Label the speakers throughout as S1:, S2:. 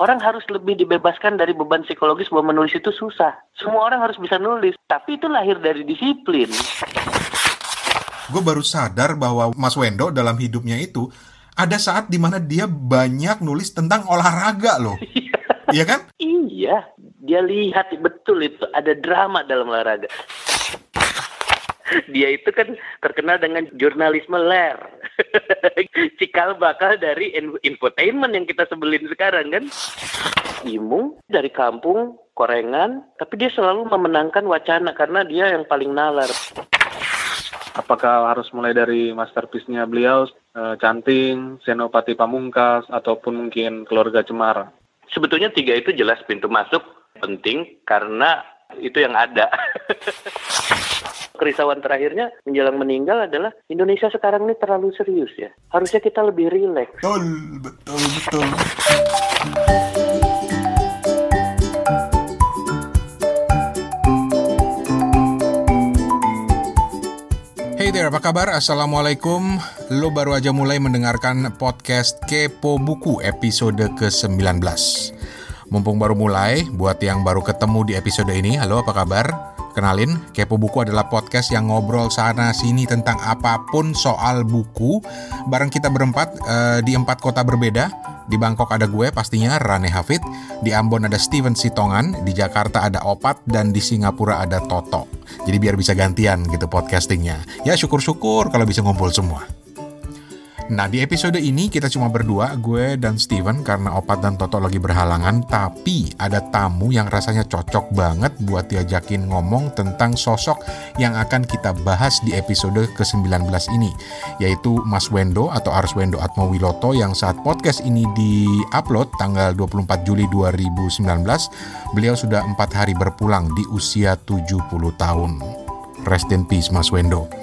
S1: Orang harus lebih dibebaskan dari beban psikologis bahwa menulis itu susah. Semua orang harus bisa nulis, tapi itu lahir dari disiplin.
S2: Gue baru sadar bahwa Mas Wendo dalam hidupnya itu ada saat di mana dia banyak nulis tentang olahraga loh. Iya kan?
S1: Iya, dia lihat betul itu ada drama dalam olahraga. Dia itu kan terkenal dengan jurnalisme ler. Cikal bakal dari infotainment yang kita sebelin sekarang kan. Imung dari kampung, korengan, tapi dia selalu memenangkan wacana karena dia yang paling nalar.
S3: Apakah harus mulai dari masterpiece-nya beliau, e, Canting, Senopati Pamungkas, ataupun mungkin Keluarga Cemara?
S1: Sebetulnya tiga itu jelas pintu masuk penting karena itu yang ada. Kerisauan terakhirnya menjelang meninggal adalah Indonesia sekarang ini terlalu serius ya. Harusnya kita lebih rileks.
S2: Betul, betul, betul. Hey there, apa kabar? Assalamualaikum. Lo baru aja mulai mendengarkan podcast Kepo Buku episode ke-19. Mumpung baru mulai, buat yang baru ketemu di episode ini, halo apa kabar? Kenalin, Kepo Buku adalah podcast yang ngobrol sana-sini tentang apa pun soal buku. Bareng kita berempat uh, di empat kota berbeda. Di Bangkok ada gue pastinya, Rane Hafid. Di Ambon ada Steven Sitongan. Di Jakarta ada Opat. Dan di Singapura ada Toto. Jadi biar bisa gantian gitu podcastingnya. Ya syukur-syukur kalau bisa ngumpul semua. Nah di episode ini kita cuma berdua, gue dan Steven karena Opat dan Toto lagi berhalangan, tapi ada tamu yang rasanya cocok banget buat diajakin ngomong tentang sosok yang akan kita bahas di episode ke-19 ini, yaitu Mas Wendo atau Ars Wendo Atmowiloto yang saat podcast ini di-upload tanggal 24 Juli 2019, beliau sudah empat hari berpulang di usia 70 tahun. Rest in peace Mas Wendo.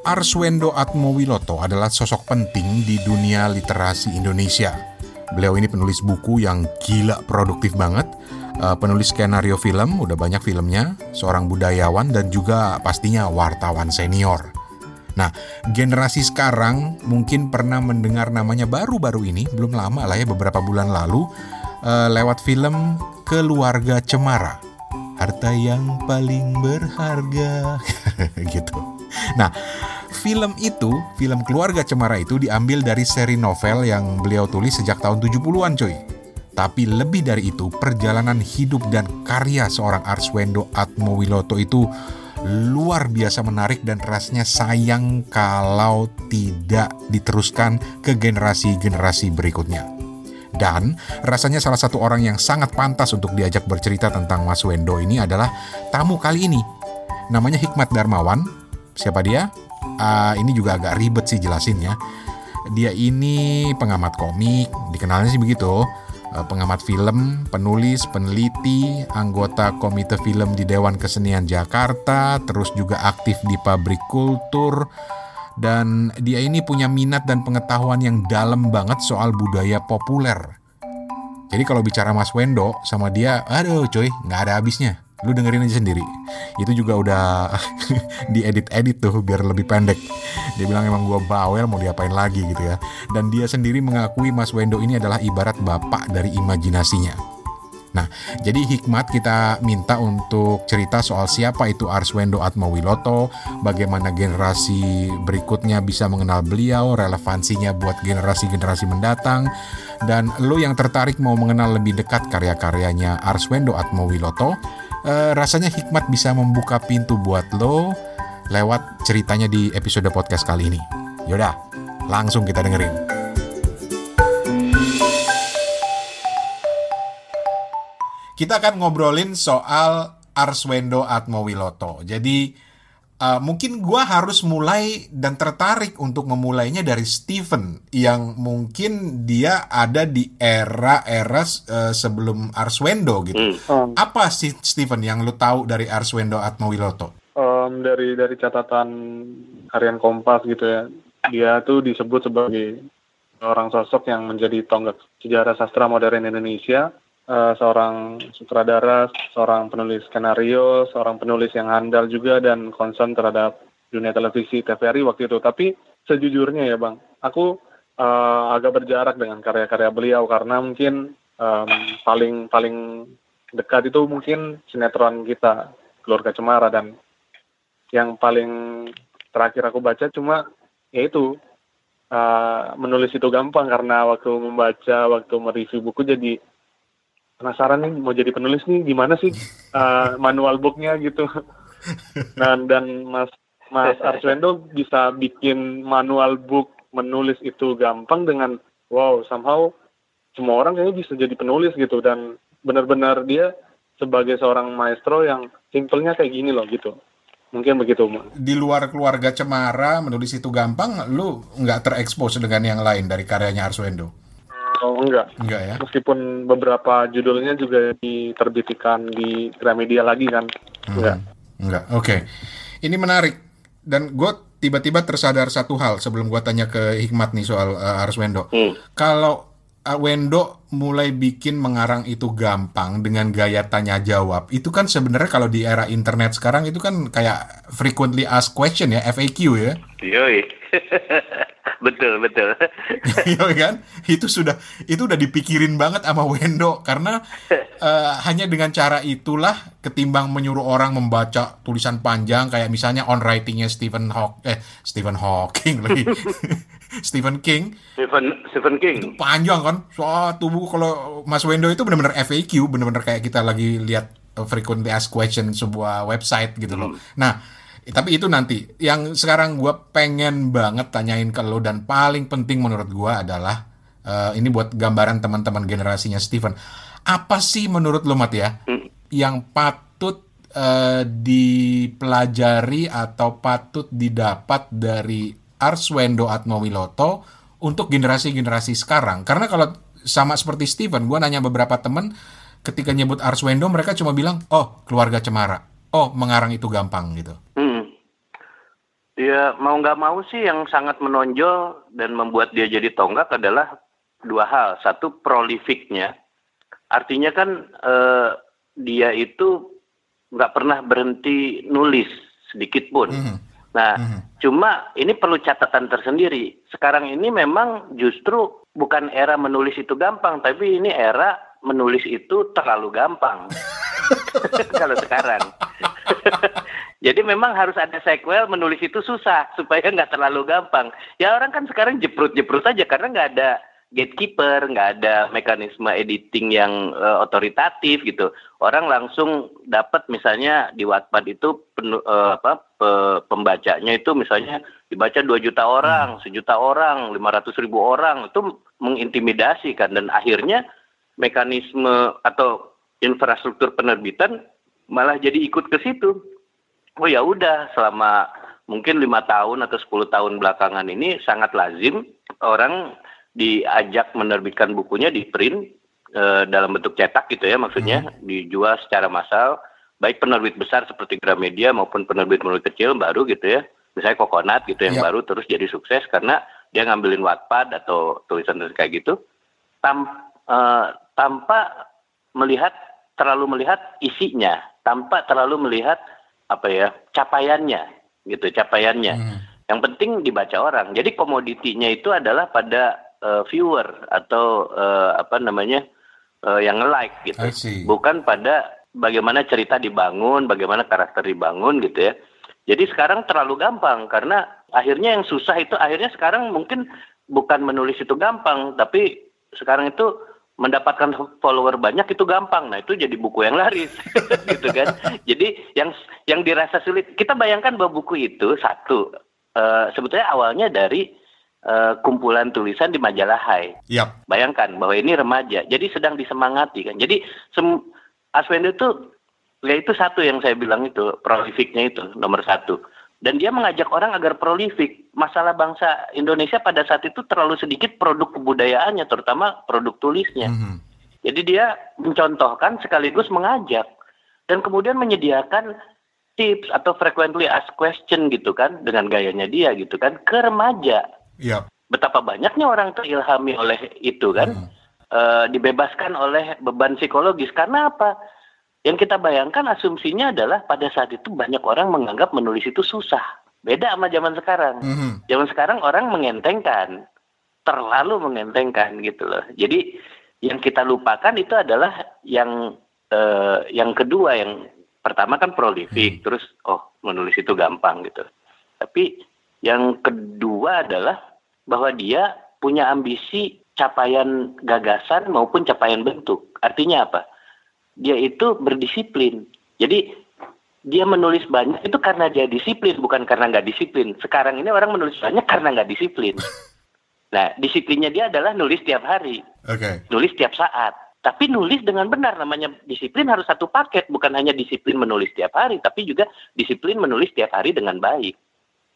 S2: Arswendo Atmowiloto adalah sosok penting di dunia literasi Indonesia. Beliau ini penulis buku yang gila produktif banget, uh, penulis skenario film, udah banyak filmnya, seorang budayawan dan juga pastinya wartawan senior. Nah, generasi sekarang mungkin pernah mendengar namanya baru-baru ini, belum lama lah ya beberapa bulan lalu, uh, lewat film Keluarga Cemara. Harta yang paling berharga gitu. Nah, film itu, film Keluarga Cemara itu diambil dari seri novel yang beliau tulis sejak tahun 70-an coy. Tapi lebih dari itu, perjalanan hidup dan karya seorang Arswendo Atmowiloto itu luar biasa menarik dan rasanya sayang kalau tidak diteruskan ke generasi-generasi berikutnya. Dan rasanya salah satu orang yang sangat pantas untuk diajak bercerita tentang Mas Wendo ini adalah tamu kali ini. Namanya Hikmat Darmawan. Siapa dia? uh, ini juga agak ribet sih jelasinnya. Dia ini pengamat komik, dikenalnya sih begitu. Uh, pengamat film, penulis, peneliti, anggota komite film di Dewan Kesenian Jakarta, terus juga aktif di pabrik kultur, dan dia ini punya minat dan pengetahuan yang dalam banget soal budaya populer. Jadi kalau bicara Mas Wendo sama dia, aduh coy, nggak ada habisnya. Lu dengerin aja sendiri. Itu juga udah diedit-edit tuh biar lebih pendek. Dia bilang emang gua bawel mau diapain lagi gitu ya. Dan dia sendiri mengakui Mas Wendo ini adalah ibarat bapak dari imajinasinya. Nah, jadi hikmat kita minta untuk cerita soal siapa itu Arswendo Atmawiloto, bagaimana generasi berikutnya bisa mengenal beliau, relevansinya buat generasi-generasi mendatang, dan lo yang tertarik mau mengenal lebih dekat karya-karyanya Arswendo Atmawiloto, uh, rasanya hikmat bisa membuka pintu buat lo lewat ceritanya di episode podcast kali ini. Yaudah, langsung kita dengerin. Kita akan ngobrolin soal Arswendo Atmowiloto. Jadi uh, mungkin gue harus mulai dan tertarik untuk memulainya dari Steven yang mungkin dia ada di era-era uh, sebelum Arswendo gitu. Hmm. Apa sih Steven yang lu tahu dari Arswendo Atmowiloto?
S3: Um, dari dari catatan harian Kompas gitu ya, dia tuh disebut sebagai orang sosok yang menjadi tonggak sejarah sastra modern Indonesia uh, seorang sutradara, seorang penulis skenario, seorang penulis yang handal juga dan concern terhadap dunia televisi TVRI waktu itu. Tapi sejujurnya ya Bang, aku uh, agak berjarak dengan karya-karya beliau karena mungkin um, paling paling dekat itu mungkin sinetron kita keluarga cemara dan yang paling terakhir aku baca cuma yaitu uh, menulis itu gampang karena waktu membaca waktu mereview buku jadi penasaran nih mau jadi penulis nih gimana sih uh, manual booknya gitu? Nah dan mas mas Arswendo bisa bikin manual book menulis itu gampang dengan wow somehow semua orang kayaknya bisa jadi penulis gitu. Dan benar-benar dia sebagai seorang maestro yang simpelnya kayak gini loh gitu. Mungkin begitu
S2: di luar keluarga cemara menulis itu gampang lu nggak terekspos dengan yang lain dari karyanya Arswendo
S3: oh enggak
S2: enggak ya
S3: meskipun beberapa judulnya juga diterbitkan di Gramedia lagi kan hmm. enggak
S2: enggak oke okay. ini menarik dan gue tiba-tiba tersadar satu hal sebelum gue tanya ke Hikmat nih soal uh, Arswendo hmm. kalau Wendo mulai bikin mengarang itu gampang dengan gaya tanya jawab. Itu kan sebenarnya kalau di era internet sekarang itu kan kayak frequently asked question ya, FAQ ya.
S1: Yoi. betul, betul.
S2: Iya kan? Itu sudah itu udah dipikirin banget sama Wendo karena uh, hanya dengan cara itulah ketimbang menyuruh orang membaca tulisan panjang kayak misalnya on writingnya Stephen Hawking eh Stephen Hawking lagi. Stephen King.
S1: Stephen Stephen King.
S2: Itu panjang kan. Soal tubuh kalau Mas Wendo itu benar-benar FAQ, benar-benar kayak kita lagi lihat frequently asked question sebuah website gitu loh. Hmm. Nah, tapi itu nanti. Yang sekarang gue pengen banget tanyain ke lo dan paling penting menurut gue adalah uh, ini buat gambaran teman-teman generasinya Stephen. Apa sih menurut lo Mat ya hmm. yang patut uh, dipelajari atau patut didapat dari Arswendo Atmowiloto untuk generasi-generasi sekarang. Karena kalau sama seperti Steven, gue nanya beberapa temen ketika nyebut Arswendo mereka cuma bilang, oh keluarga Cemara, oh mengarang itu gampang gitu.
S1: Hmm. Ya mau nggak mau sih yang sangat menonjol dan membuat dia jadi tonggak adalah dua hal. Satu prolifiknya, artinya kan eh, dia itu nggak pernah berhenti nulis sedikit pun. Hmm Nah, mm-hmm. cuma ini perlu catatan tersendiri. Sekarang ini memang justru bukan era menulis itu gampang, tapi ini era menulis itu terlalu gampang. Kalau sekarang. Jadi memang harus ada sequel menulis itu susah supaya nggak terlalu gampang. Ya orang kan sekarang jeprut-jeprut saja karena nggak ada gatekeeper, nggak ada mekanisme editing yang uh, otoritatif gitu. Orang langsung dapat misalnya di Wattpad itu penu, uh, apa pe, pembacanya itu misalnya dibaca 2 juta orang, hmm. sejuta orang, 500 ribu orang itu mengintimidasi kan dan akhirnya mekanisme atau infrastruktur penerbitan malah jadi ikut ke situ. Oh ya udah selama mungkin lima tahun atau 10 tahun belakangan ini sangat lazim orang diajak menerbitkan bukunya di print e, dalam bentuk cetak gitu ya maksudnya hmm. dijual secara massal baik penerbit besar seperti Gramedia maupun penerbit-penerbit kecil baru gitu ya misalnya Coconut gitu yang yep. baru terus jadi sukses karena dia ngambilin Wattpad atau tulisan kayak gitu tam, e, tanpa melihat terlalu melihat isinya tanpa terlalu melihat apa ya capaiannya gitu capaiannya hmm. yang penting dibaca orang jadi komoditinya itu adalah pada uh, viewer atau uh, apa namanya uh, yang like gitu, bukan pada bagaimana cerita dibangun, bagaimana karakter dibangun gitu ya. Jadi sekarang terlalu gampang karena akhirnya yang susah itu akhirnya sekarang mungkin bukan menulis itu gampang, tapi sekarang itu mendapatkan follower banyak itu gampang. Nah, itu jadi buku yang laris gitu kan. Jadi yang yang dirasa sulit, kita bayangkan bahwa buku itu satu uh, sebetulnya awalnya dari uh, kumpulan tulisan di majalah Hai.
S2: Yep.
S1: Bayangkan bahwa ini remaja, jadi sedang disemangati kan. Jadi sem Aswendo itu ya itu satu yang saya bilang itu prolifiknya itu nomor satu. Dan dia mengajak orang agar prolifik. Masalah bangsa Indonesia pada saat itu terlalu sedikit produk kebudayaannya, terutama produk tulisnya. Mm -hmm. Jadi dia mencontohkan sekaligus mengajak dan kemudian menyediakan tips atau frequently asked question gitu kan dengan gayanya dia gitu kan ke remaja
S2: Yep.
S1: Betapa banyaknya orang terilhami oleh itu kan, hmm. e, dibebaskan oleh beban psikologis. Karena apa? Yang kita bayangkan asumsinya adalah pada saat itu banyak orang menganggap menulis itu susah. Beda sama zaman sekarang. Hmm. Zaman sekarang orang mengentengkan, terlalu mengentengkan gitu loh. Jadi yang kita lupakan itu adalah yang eh, yang kedua yang pertama kan prolific, terus oh menulis itu gampang gitu. Tapi yang kedua adalah bahwa dia punya ambisi capaian gagasan maupun capaian bentuk. Artinya apa? Dia itu berdisiplin. Jadi dia menulis banyak itu karena dia disiplin, bukan karena nggak disiplin. Sekarang ini orang menulis banyak karena nggak disiplin. Nah, disiplinnya dia adalah nulis tiap hari,
S2: Oke.
S1: nulis tiap saat. Tapi nulis dengan benar, namanya disiplin harus satu paket, bukan hanya disiplin menulis tiap hari, tapi juga disiplin menulis tiap hari dengan baik.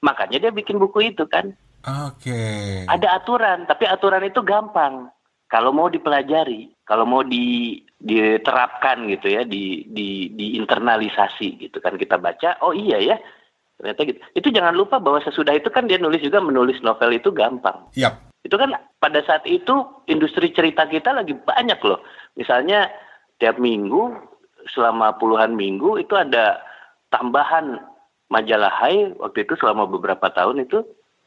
S1: Makanya dia bikin buku itu kan.
S2: Oke.
S1: Ada aturan, tapi aturan itu gampang. Kalau mau dipelajari, kalau mau di, diterapkan gitu ya, di, di, diinternalisasi gitu kan kita baca, oh iya ya, ternyata gitu. Itu jangan lupa bahwa sesudah itu kan dia nulis juga menulis novel itu gampang.
S2: Yap.
S1: Itu kan pada saat itu industri cerita kita lagi banyak loh. Misalnya tiap minggu selama puluhan minggu itu ada tambahan majalah Hai waktu itu selama beberapa tahun itu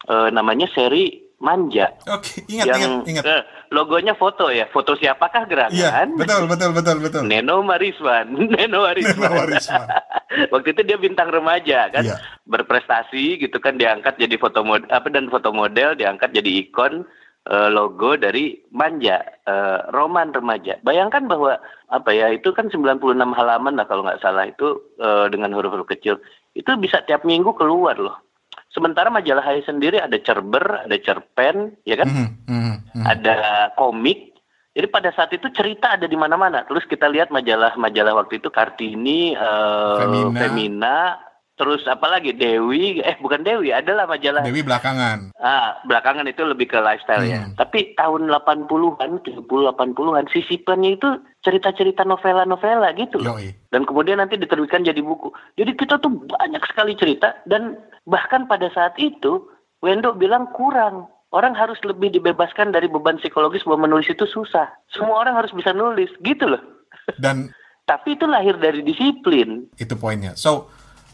S1: eh, namanya seri Manja
S2: Oke, ingat
S1: yang
S2: ingat ingat.
S1: eh, logonya foto ya. Foto siapakah
S2: Iya,
S1: gerangan?
S2: betul betul betul betul.
S1: Neno Mariswan, Neno Mariswan.
S2: Neno Mariswan.
S1: Waktu itu dia bintang remaja kan,
S2: Iya.
S1: berprestasi gitu kan diangkat jadi foto model apa dan foto model diangkat jadi ikon eh, logo dari Manja, eh, roman remaja. Bayangkan bahwa apa ya itu kan 96 halaman lah kalau nggak salah itu eh, dengan huruf-huruf kecil. Itu bisa tiap minggu keluar loh. Sementara majalah Hai sendiri ada cerber, ada cerpen, ya kan?
S2: Mhm, mhm, mhm.
S1: ada komik. Jadi pada saat itu cerita ada di mana-mana. Terus kita lihat majalah-majalah waktu itu Kartini, eh,
S2: Femina.
S1: Femina. terus apa lagi Dewi, eh bukan Dewi, adalah majalah.
S2: Dewi belakangan.
S1: Ah, belakangan itu lebih ke lifestyle ya.
S2: Hmm.
S1: Tapi tahun 80-an, 70 80-an sisipannya itu cerita-cerita novela-novela gitu loh.
S2: Yoi.
S1: Dan kemudian nanti diterbitkan jadi buku. Jadi kita tuh banyak sekali cerita dan bahkan pada saat itu Wendo bilang kurang. Orang harus lebih dibebaskan dari beban psikologis bahwa menulis itu susah. Semua orang harus bisa nulis, gitu loh.
S2: Dan
S1: Tapi itu lahir dari disiplin.
S2: itu poinnya. So,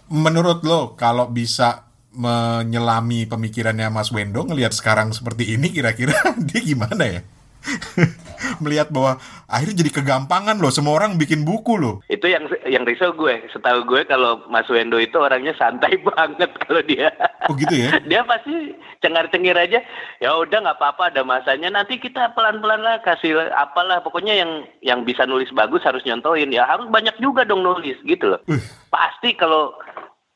S2: menurut lo kalau bisa menyelami pemikirannya Mas Wendo ngelihat sekarang seperti ini kira-kira dia gimana ya? Melihat bahwa akhirnya jadi kegampangan loh semua orang bikin buku loh.
S1: Itu yang yang risau gue. Setahu gue kalau Mas Wendo itu orangnya santai banget kalau dia.
S2: Oh gitu ya?
S1: dia pasti cengar-cengir aja. Ya udah nggak apa-apa ada masanya. Nanti kita pelan-pelan lah kasih apalah. Pokoknya yang yang bisa nulis bagus harus nyontoin. Ya harus banyak juga dong nulis gitu loh.
S2: Uh.
S1: Pasti kalau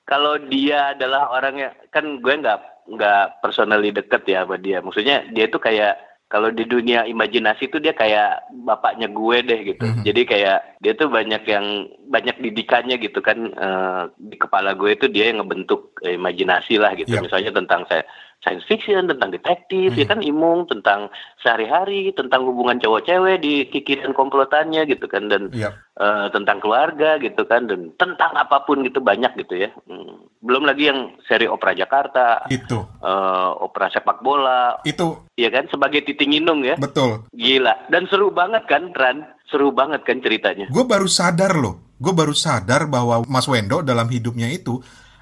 S1: kalau dia adalah orangnya kan gue nggak nggak personally deket ya sama dia. Maksudnya dia itu kayak kalau di dunia imajinasi itu dia kayak bapaknya gue deh gitu.
S2: Mhm.
S1: Jadi kayak dia tuh banyak yang banyak didikannya gitu kan eh, di kepala gue itu dia yang ngebentuk imajinasi lah gitu.
S2: Yap.
S1: Misalnya tentang saya science fiction, tentang detektif, ya
S2: Mhm.
S1: kan imung, tentang sehari-hari, tentang hubungan cowok-cewek di kiki dan komplotannya gitu kan dan
S2: Iya.
S1: eh, tentang keluarga gitu kan dan tentang apa pun gitu banyak gitu ya. Hmm. Belum lagi yang seri opera Jakarta,
S2: Itu.
S1: eh, opera sepak bola,
S2: Itu
S1: ya kan sebagai titik inung ya.
S2: betul.
S1: Gila dan seru banget kan Ran, seru banget kan ceritanya.
S2: Gue baru sadar loh. Gue baru sadar bahwa Mas Wendo dalam hidupnya itu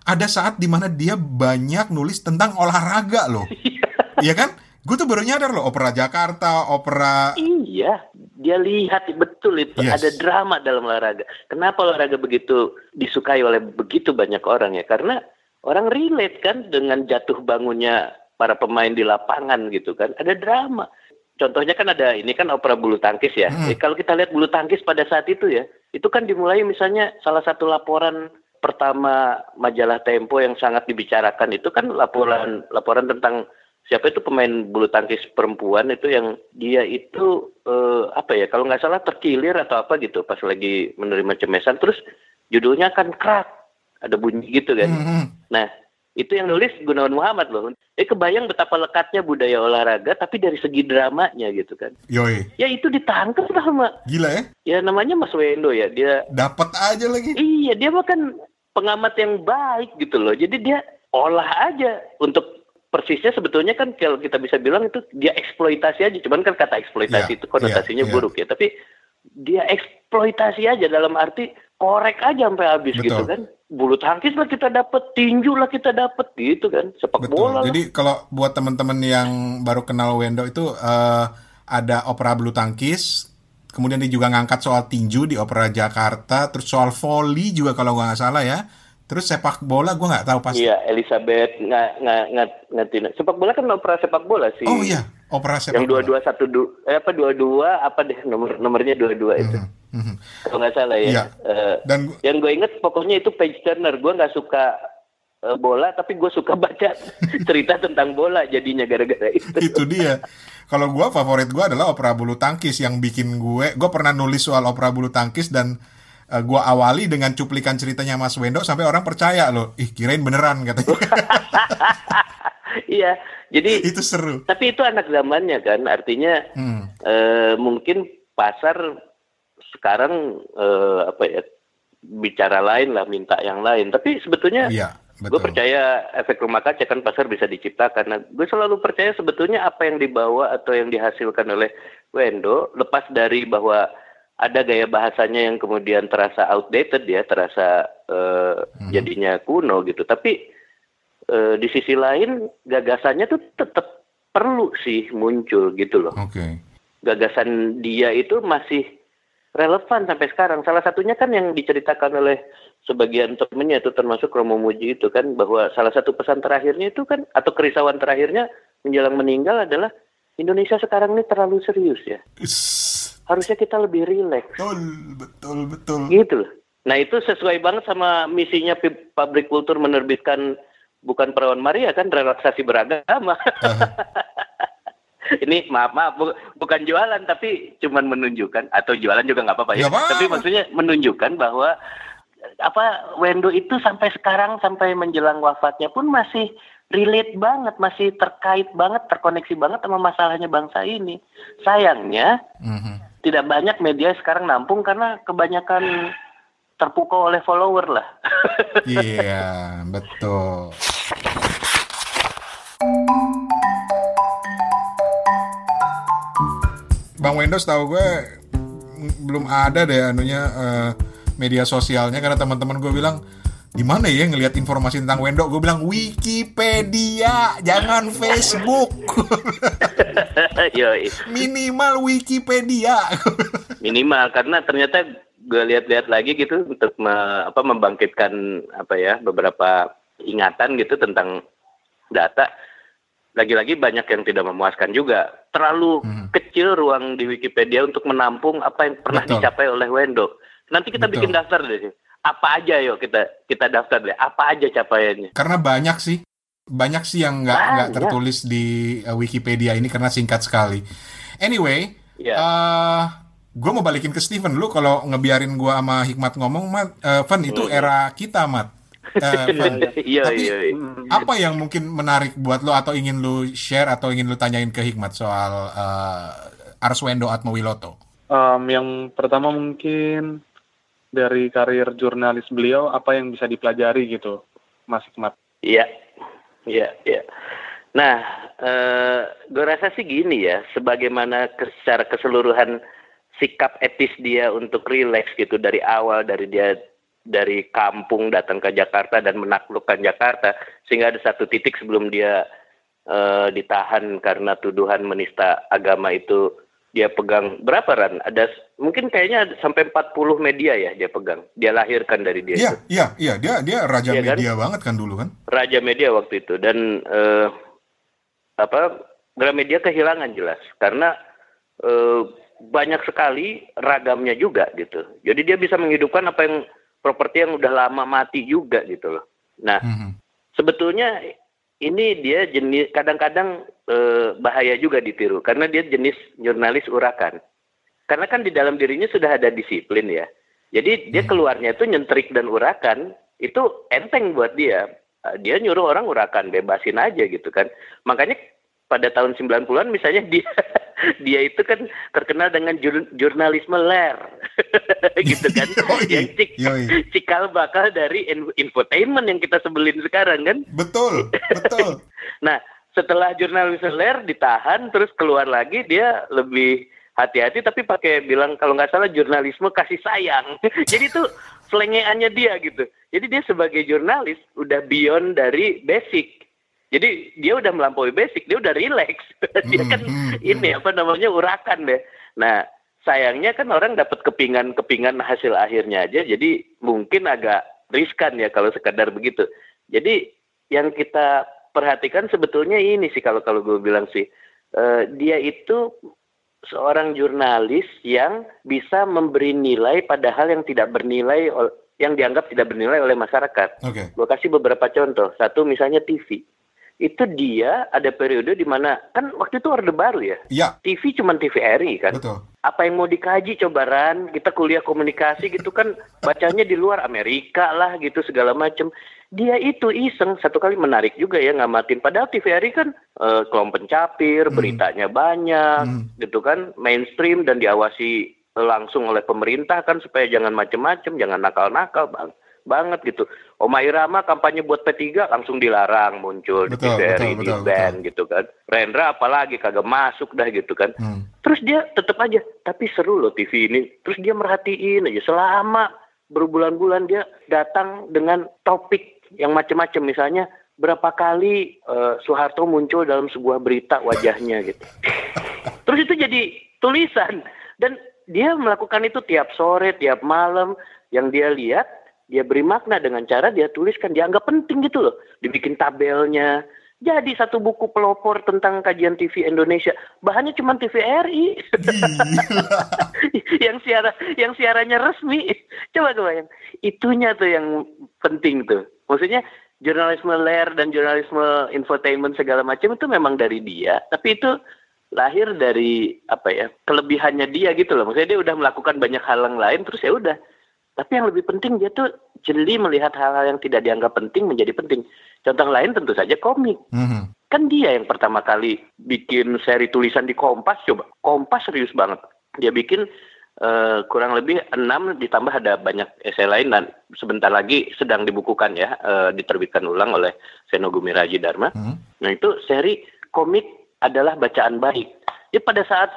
S2: ada saat di mana dia banyak nulis tentang olahraga loh. Iya kan? Gue tuh baru nyadar loh, opera Jakarta, opera
S1: Iya, dia lihat betul itu
S2: Yes.
S1: ada drama dalam olahraga. Kenapa olahraga begitu disukai oleh begitu banyak orang ya? Karena orang relate kan dengan jatuh bangunnya para pemain di lapangan gitu kan. Ada drama. Contohnya kan ada ini kan opera bulu tangkis ya.
S2: Hmm.
S1: Eh, kalau kita lihat bulu tangkis pada saat itu ya, itu kan dimulai misalnya salah satu laporan pertama majalah Tempo yang sangat dibicarakan itu kan laporan laporan tentang siapa itu pemain bulu tangkis perempuan itu yang dia itu eh, apa ya kalau nggak salah terkilir atau apa gitu pas lagi menerima cemesan terus judulnya kan krak ada bunyi gitu kan
S2: Mhm.
S1: nah itu yang nulis Gunawan Muhammad loh eh kebayang betapa lekatnya budaya olahraga tapi dari segi dramanya gitu kan
S2: Yoi,
S1: ya itu ditangkap sama
S2: gila ya?
S1: ya namanya Mas Wendo ya dia
S2: Dapat aja lagi.
S1: Iya, dia makan pengamat yang baik gitu loh. Jadi dia olah aja untuk persisnya sebetulnya kan kalau kita bisa bilang itu dia eksploitasi aja. Cuman kan kata eksploitasi
S2: Iya,
S1: itu konotasinya
S2: iya, iya.
S1: buruk ya. Tapi dia eksploitasi aja dalam arti korek aja sampai habis
S2: Betul.
S1: gitu kan. Bulu tangkis lah kita dapat, tinju lah kita dapat gitu kan. Sepak
S2: Betul.
S1: bola lah.
S2: Jadi kalau buat teman-teman yang baru kenal Wendo itu eh, ada opera bulu tangkis, kemudian dia juga ngangkat soal tinju di Opera Jakarta, terus soal volley juga kalau nggak salah ya. Terus sepak bola gue nggak tahu pasti.
S1: Iya, Elizabeth nggak nggak nggak. Sepak bola kan opera sepak bola sih.
S2: Oh iya, opera sepak
S1: yang dua dua satu dua eh, apa dua dua apa deh nomor nomornya dua dua itu. Mm -hmm. Kalau nggak salah ya.
S2: Iya. Uh, Dan
S1: yang gue inget pokoknya itu page turner. Gue nggak suka uh, bola tapi gue suka baca cerita tentang bola jadinya gara-gara itu.
S2: itu dia. Kalau gue favorit gue adalah opera bulu tangkis yang bikin gue. Gue pernah nulis soal opera bulu tangkis dan uh, gua awali dengan cuplikan ceritanya Mas Wendo sampai orang percaya loh. Ih, kirain beneran katanya.
S1: iya, jadi
S2: itu seru.
S1: Tapi itu anak zamannya kan, artinya hmm. uh, mungkin pasar sekarang uh, apa ya bicara lain lah, minta yang lain. Tapi sebetulnya
S2: iya.
S1: Gue percaya efek rumah kaca kan pasar bisa diciptakan. Nah, gue selalu percaya sebetulnya apa yang dibawa atau yang dihasilkan oleh Wendo lepas dari bahwa ada gaya bahasanya yang kemudian terasa outdated ya, terasa uh, hmm. jadinya kuno gitu. Tapi uh, di sisi lain gagasannya tuh tetap perlu sih muncul gitu loh.
S2: Oke. Okay.
S1: Gagasan dia itu masih relevan sampai sekarang. Salah satunya kan yang diceritakan oleh sebagian temennya itu termasuk Romo Muji itu kan bahwa salah satu pesan terakhirnya itu kan atau kerisauan terakhirnya menjelang meninggal adalah Indonesia sekarang ini terlalu serius ya. Harusnya kita lebih rileks.
S2: Betul, betul, betul.
S1: Gitu loh. Nah itu sesuai banget sama misinya pabrik kultur menerbitkan bukan perawan Maria kan relaksasi beragama. Uh. Ini maaf maaf bu, bukan jualan tapi cuman menunjukkan atau jualan juga nggak apa-apa ya. Apa. Tapi maksudnya menunjukkan bahwa apa Wendo itu sampai sekarang sampai menjelang wafatnya pun masih relate banget, masih terkait banget, terkoneksi banget sama masalahnya bangsa ini. Sayangnya mm -hmm tidak banyak media sekarang nampung karena kebanyakan terpukau oleh follower lah.
S2: Iya, betul. Bang Windows tahu gue belum ada deh anunya uh, media sosialnya karena teman-teman gue bilang di mana ya ngelihat informasi tentang Wendo? Gue bilang Wikipedia, jangan Facebook. Minimal Wikipedia.
S1: Minimal karena ternyata gue lihat-lihat lagi gitu untuk me, apa membangkitkan apa ya beberapa ingatan gitu tentang data. Lagi-lagi banyak yang tidak memuaskan juga. Terlalu hmm. kecil ruang di Wikipedia untuk menampung apa yang pernah Betul. dicapai oleh Wendo. Nanti kita Betul. bikin daftar deh apa aja yuk kita kita daftar deh apa aja capaiannya
S2: karena banyak sih banyak sih yang nggak nggak tertulis di uh, Wikipedia ini karena singkat sekali anyway yeah. Iya. uh, gue mau balikin ke Steven lu kalau ngebiarin gue sama Hikmat ngomong mat uh, Van itu hmm. era kita mat uh,
S1: iya,
S2: Tapi iya, iya. apa yang mungkin menarik buat lo atau ingin lu share atau ingin lu tanyain ke Hikmat soal uh, Arswendo Atmowiloto?
S3: Um, yang pertama mungkin dari karir jurnalis beliau apa yang bisa dipelajari gitu, Mas Hikmat?
S1: Iya, iya, iya. Nah, eh, gue rasa sih gini ya, sebagaimana secara keseluruhan sikap etis dia untuk rileks gitu dari awal dari dia dari kampung datang ke Jakarta dan menaklukkan Jakarta sehingga ada satu titik sebelum dia uh, ditahan karena tuduhan menista agama itu dia pegang berapa ran? Ada mungkin kayaknya ada sampai 40 media ya dia pegang. Dia lahirkan dari dia.
S2: Iya, iya, iya, dia dia raja kan? media kan? banget kan dulu kan?
S1: Raja media waktu itu dan uh, apa? Gramedia kehilangan jelas karena uh, banyak sekali ragamnya juga gitu. Jadi dia bisa menghidupkan apa yang properti yang udah lama mati juga gitu loh. Nah, mm -hmm. sebetulnya ini dia jenis kadang-kadang eh, bahaya juga ditiru karena dia jenis jurnalis urakan. Karena kan di dalam dirinya sudah ada disiplin ya. Jadi dia hmm. keluarnya itu nyentrik dan urakan itu enteng buat dia. Eh, dia nyuruh orang urakan, bebasin aja gitu kan. Makanya pada tahun 90-an misalnya dia dia itu kan terkenal dengan jur, jurnalisme ler gitu kan yang cik, cikal bakal dari infotainment yang kita sebelin sekarang kan
S2: betul betul
S1: nah setelah jurnalisme ler ditahan terus keluar lagi dia lebih hati-hati tapi pakai bilang kalau nggak salah jurnalisme kasih sayang jadi itu selengeannya dia gitu jadi dia sebagai jurnalis udah beyond dari basic jadi dia udah melampaui basic, dia udah relax. dia kan hmm, hmm, ini apa namanya urakan deh. Nah, sayangnya kan orang dapat kepingan-kepingan hasil akhirnya aja, jadi mungkin agak riskan ya kalau sekadar begitu. Jadi yang kita perhatikan sebetulnya ini sih kalau kalau gue bilang sih, uh, dia itu seorang jurnalis yang bisa memberi nilai padahal yang tidak bernilai yang dianggap tidak bernilai oleh masyarakat.
S2: Okay.
S1: Gue kasih beberapa contoh. Satu misalnya TV itu dia ada periode di mana kan waktu itu orde baru ya.
S2: Iya.
S1: TV cuma TVRI kan.
S2: Betul.
S1: Apa yang mau dikaji cobaran kita kuliah komunikasi gitu kan bacanya di luar Amerika lah gitu segala macam. Dia itu iseng satu kali menarik juga ya ngamatin. Padahal TVRI kan uh, kelom pencapir, hmm. beritanya banyak hmm. gitu kan mainstream dan diawasi langsung oleh pemerintah kan supaya jangan macem-macem, jangan nakal-nakal bang banget gitu. Oma Irama kampanye buat P3 langsung dilarang muncul betul, di TVRI, di band gitu kan. Rendra apalagi kagak masuk dah gitu kan. Hmm. Terus dia tetap aja, tapi seru loh TV ini. Terus dia merhatiin aja selama berbulan-bulan dia datang dengan topik yang macam-macam misalnya berapa kali uh, Soeharto muncul dalam sebuah berita wajahnya gitu. Terus itu jadi tulisan dan dia melakukan itu tiap sore, tiap malam yang dia lihat dia beri makna dengan cara dia tuliskan. Dianggap penting gitu loh. Dibikin tabelnya. Jadi satu buku pelopor tentang kajian TV Indonesia. Bahannya cuma TVRI yang siara yang siarannya resmi. Coba coba yang itunya tuh yang penting tuh. Maksudnya jurnalisme ler dan jurnalisme infotainment segala macam itu memang dari dia. Tapi itu lahir dari apa ya kelebihannya dia gitu loh. Maksudnya dia udah melakukan banyak hal yang lain terus ya udah tapi yang lebih penting dia tuh jeli melihat hal-hal yang tidak dianggap penting menjadi penting. Contoh lain tentu saja komik. Mm-hmm. Kan dia yang pertama kali bikin seri tulisan di Kompas coba. Kompas serius banget. Dia bikin uh, kurang lebih enam ditambah ada banyak esai lain dan sebentar lagi sedang dibukukan ya uh, diterbitkan ulang oleh Senogumi Raji Dharma. Mm-hmm. Nah itu seri komik adalah bacaan baik. Ya pada saat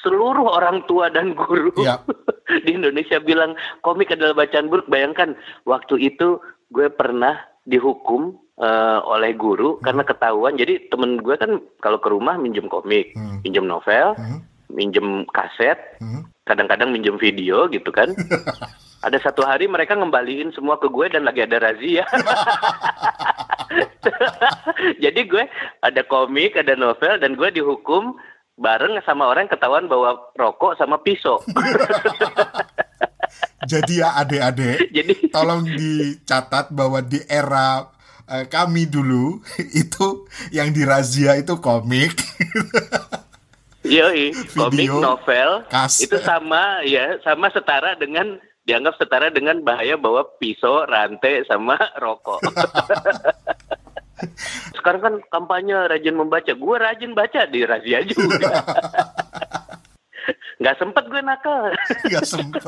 S1: seluruh orang tua dan guru ya. di Indonesia bilang komik adalah bacaan buruk. Bayangkan waktu itu gue pernah dihukum uh, oleh guru hmm. karena ketahuan. Jadi temen gue kan kalau ke rumah minjem komik, hmm. minjem novel, hmm. minjem kaset, hmm. kadang-kadang minjem video gitu kan. ada satu hari mereka ngembaliin semua ke gue dan lagi ada razia. Jadi gue ada komik, ada novel dan gue dihukum bareng sama orang ketahuan bawa rokok sama pisau.
S2: Jadi ya adik-adik, Jadi... tolong dicatat bahwa di era uh, kami dulu itu yang dirazia itu komik.
S1: Iya, komik novel kas. itu sama ya, sama setara dengan dianggap setara dengan bahaya bawa pisau, rantai sama rokok. Sekarang kan kampanye rajin membaca. Gue rajin baca di razia juga. Gak sempet gue nakal.
S2: Gak sempet.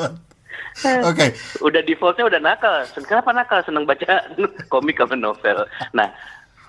S2: Oke. Okay.
S1: Udah defaultnya udah nakal. Kenapa nakal? Seneng baca komik sama novel. Nah,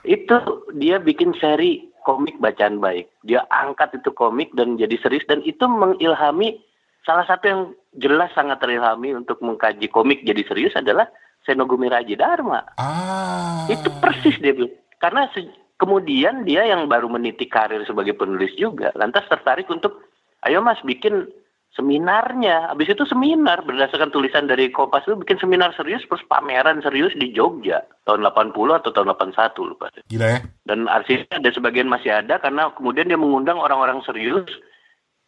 S1: itu dia bikin seri komik bacaan baik. Dia angkat itu komik dan jadi serius dan itu mengilhami salah satu yang jelas sangat terilhami untuk mengkaji komik jadi serius adalah Senogumi Raji Dharma.
S2: Ah.
S1: Itu persis dia bilang. Karena kemudian dia yang baru meniti karir sebagai penulis juga, lantas tertarik untuk, ayo mas bikin seminarnya. Habis itu seminar berdasarkan tulisan dari Kompas itu bikin seminar serius terus pameran serius di Jogja tahun 80 atau tahun 81 lupa.
S2: Gila ya.
S1: Dan arsipnya ada sebagian masih ada karena kemudian dia mengundang orang-orang serius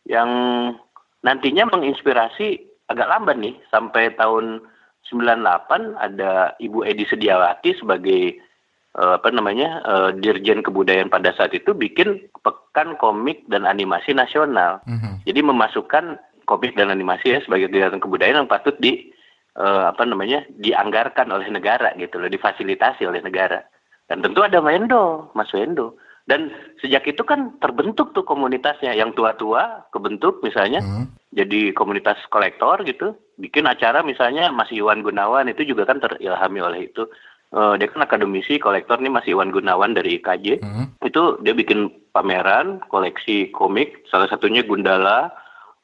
S1: yang nantinya menginspirasi agak lamban nih sampai tahun 98 ada Ibu Edi Sediawati sebagai uh, apa namanya uh, Dirjen Kebudayaan pada saat itu bikin pekan komik dan animasi nasional. Mm-hmm. Jadi memasukkan komik dan animasi ya sebagai kegiatan kebudayaan yang patut di uh, apa namanya dianggarkan oleh negara gitu loh, difasilitasi oleh negara. Dan tentu ada Wendo, Mas Wendo. Dan sejak itu kan terbentuk tuh komunitasnya yang tua-tua kebentuk misalnya hmm. Jadi komunitas kolektor gitu bikin acara misalnya Mas Iwan Gunawan itu juga kan terilhami oleh itu. Uh, dia kan akademisi kolektor nih Mas Iwan Gunawan dari IKJ hmm. itu dia bikin pameran koleksi komik salah satunya Gundala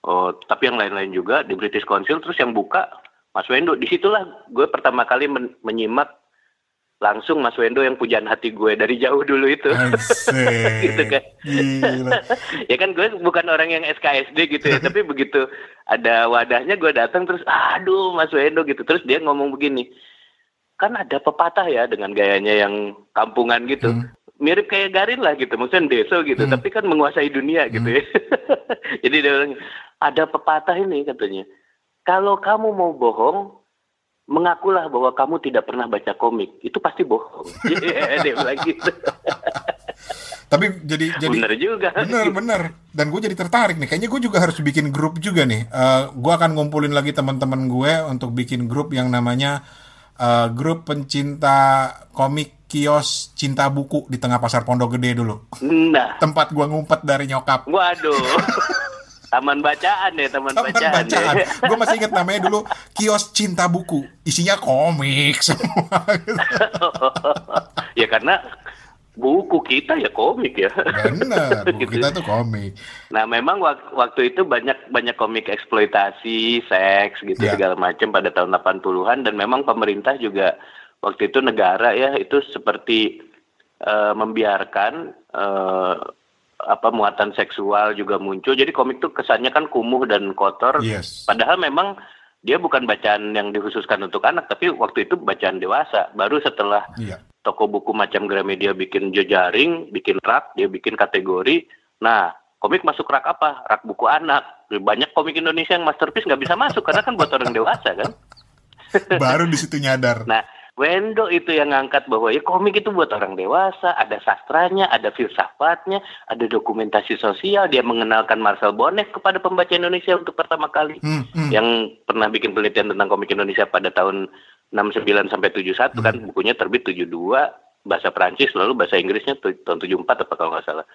S1: uh, tapi yang lain-lain juga di British Council. Terus yang buka Mas Wendo di situlah gue pertama kali men menyimak langsung Mas Wendo yang pujaan hati gue dari jauh dulu itu. Gitu kan. Ya kan gue bukan orang yang SKSD gitu ya, tapi begitu ada wadahnya gue datang terus aduh Mas Wendo gitu. Terus dia ngomong begini. Kan ada pepatah ya dengan gayanya yang kampungan gitu.
S2: Hmm.
S1: Mirip kayak Garin lah gitu, maksudnya deso gitu,
S2: Hmm.
S1: tapi kan menguasai dunia gitu ya. Jadi dia bilang, ada pepatah ini katanya. Kalau kamu mau bohong, mengakulah bahwa kamu tidak pernah baca komik. Itu pasti bohong. Iya, dia bilang gitu.
S2: Tapi jadi jadi
S1: Bener juga.
S2: Bener bener. Dan gue jadi tertarik nih. Kayaknya gue juga harus bikin grup juga nih. Eh gue akan ngumpulin lagi teman-teman gue untuk bikin grup yang namanya eh, grup pencinta komik kios cinta buku di tengah pasar Pondok Gede dulu.
S1: Nah,
S2: Tempat gue ngumpet dari nyokap.
S1: waduh. Taman bacaan ya, taman,
S2: Taman
S1: bacaan.
S2: bacaan.
S1: Ya.
S2: Gue masih ingat namanya dulu kios cinta buku. Isinya komik semua.
S1: ya karena buku kita ya komik ya.
S2: Bener. Buku
S1: Gitu.
S2: kita tuh komik.
S1: Nah, memang wak- waktu itu banyak banyak komik eksploitasi, seks gitu
S2: Ya.
S1: segala macam pada tahun 80-an dan memang pemerintah juga waktu itu negara ya itu seperti eh, membiarkan eh, apa muatan seksual juga muncul. Jadi komik tuh kesannya kan kumuh dan kotor.
S2: Yes.
S1: Padahal memang dia bukan bacaan yang dikhususkan untuk anak, tapi waktu itu bacaan dewasa. Baru setelah
S2: Iya.
S1: toko buku macam Gramedia bikin jejaring, bikin rak, dia bikin kategori. Nah, komik masuk rak apa? Rak buku anak. Banyak komik Indonesia yang masterpiece nggak bisa masuk karena kan buat orang dewasa kan.
S2: Baru di situ nyadar.
S1: Nah, Wendo itu yang ngangkat bahwa ya komik itu buat orang dewasa, ada sastranya, ada filsafatnya, ada dokumentasi sosial. Dia mengenalkan Marcel Bonnet kepada pembaca Indonesia untuk pertama kali.
S2: Hmm, hmm.
S1: Yang pernah bikin penelitian tentang komik Indonesia pada tahun 69 sampai 71 kan bukunya terbit 72 bahasa Prancis lalu bahasa Inggrisnya tahun 74 apa kalau nggak salah.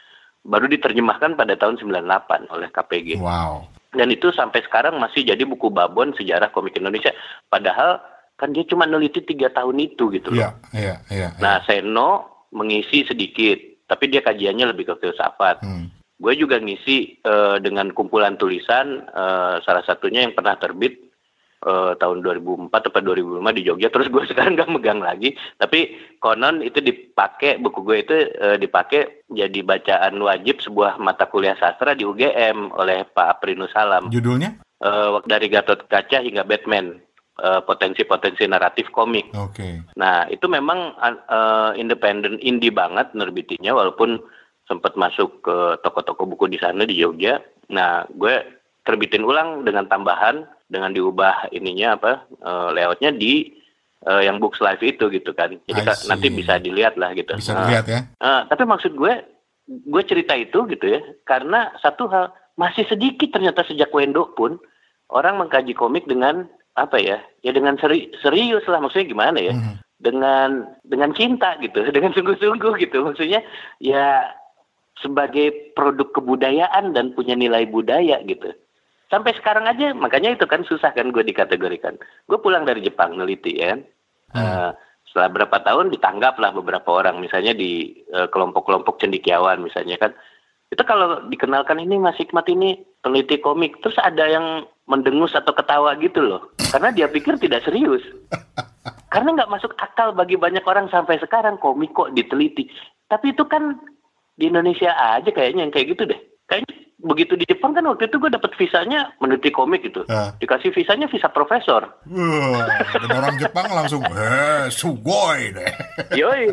S1: Baru diterjemahkan pada tahun 98 oleh KPG.
S2: Wow.
S1: Dan itu sampai sekarang masih jadi buku babon sejarah komik Indonesia. Padahal kan dia cuma neliti tiga tahun itu gitu loh.
S2: Iya, iya, iya. iya.
S1: Nah, Seno mengisi sedikit, tapi dia kajiannya lebih ke filsafat.
S2: Hmm.
S1: Gue juga ngisi eh, dengan kumpulan tulisan, eh, salah satunya yang pernah terbit eh, tahun 2004 atau 2005 di Jogja. Terus gue sekarang nggak megang lagi, tapi konon itu dipakai buku gue itu eh, dipakai jadi bacaan wajib sebuah mata kuliah sastra di UGM oleh Pak Aprinus Salam
S2: Judulnya?
S1: Eh, dari Gatot Kaca hingga Batman eh, potensi-potensi naratif komik.
S2: Oke.
S1: Nah, itu memang uh, independen indie banget nerbitinnya walaupun sempat masuk ke toko-toko buku di sana di Jogja. Nah, gue terbitin ulang dengan tambahan dengan diubah ininya apa uh, layoutnya di uh, yang Books Live itu gitu kan. Jadi nanti bisa dilihat lah gitu.
S2: Bisa
S1: Nah,
S2: dilihat ya.
S1: uh, tapi maksud gue gue cerita itu gitu ya karena satu hal masih sedikit ternyata sejak Wendo pun orang mengkaji komik dengan apa ya ya dengan seri- serius lah maksudnya gimana ya?
S2: Mhm.
S1: dengan dengan cinta gitu dengan sungguh-sungguh gitu. Maksudnya ya sebagai produk kebudayaan dan punya nilai budaya gitu. Sampai sekarang aja makanya itu kan susah kan gue dikategorikan. Gue pulang dari Jepang neliti ya kan. Eh, setelah berapa tahun ditanggap lah beberapa orang misalnya di eh, kelompok-kelompok cendikiawan misalnya kan. Itu kalau dikenalkan ini Mas Hikmat ini peneliti komik. Terus ada yang mendengus atau ketawa gitu loh karena dia pikir tidak serius karena nggak masuk akal bagi banyak orang sampai sekarang komik kok diteliti tapi itu kan di Indonesia aja kayaknya yang kayak gitu deh kayaknya begitu di Jepang kan waktu itu gue dapet visanya meneliti komik gitu
S2: Ah.
S1: dikasih visanya visa profesor
S2: Wah, dan orang Jepang langsung, eh, sugoi deh.
S1: Yoi.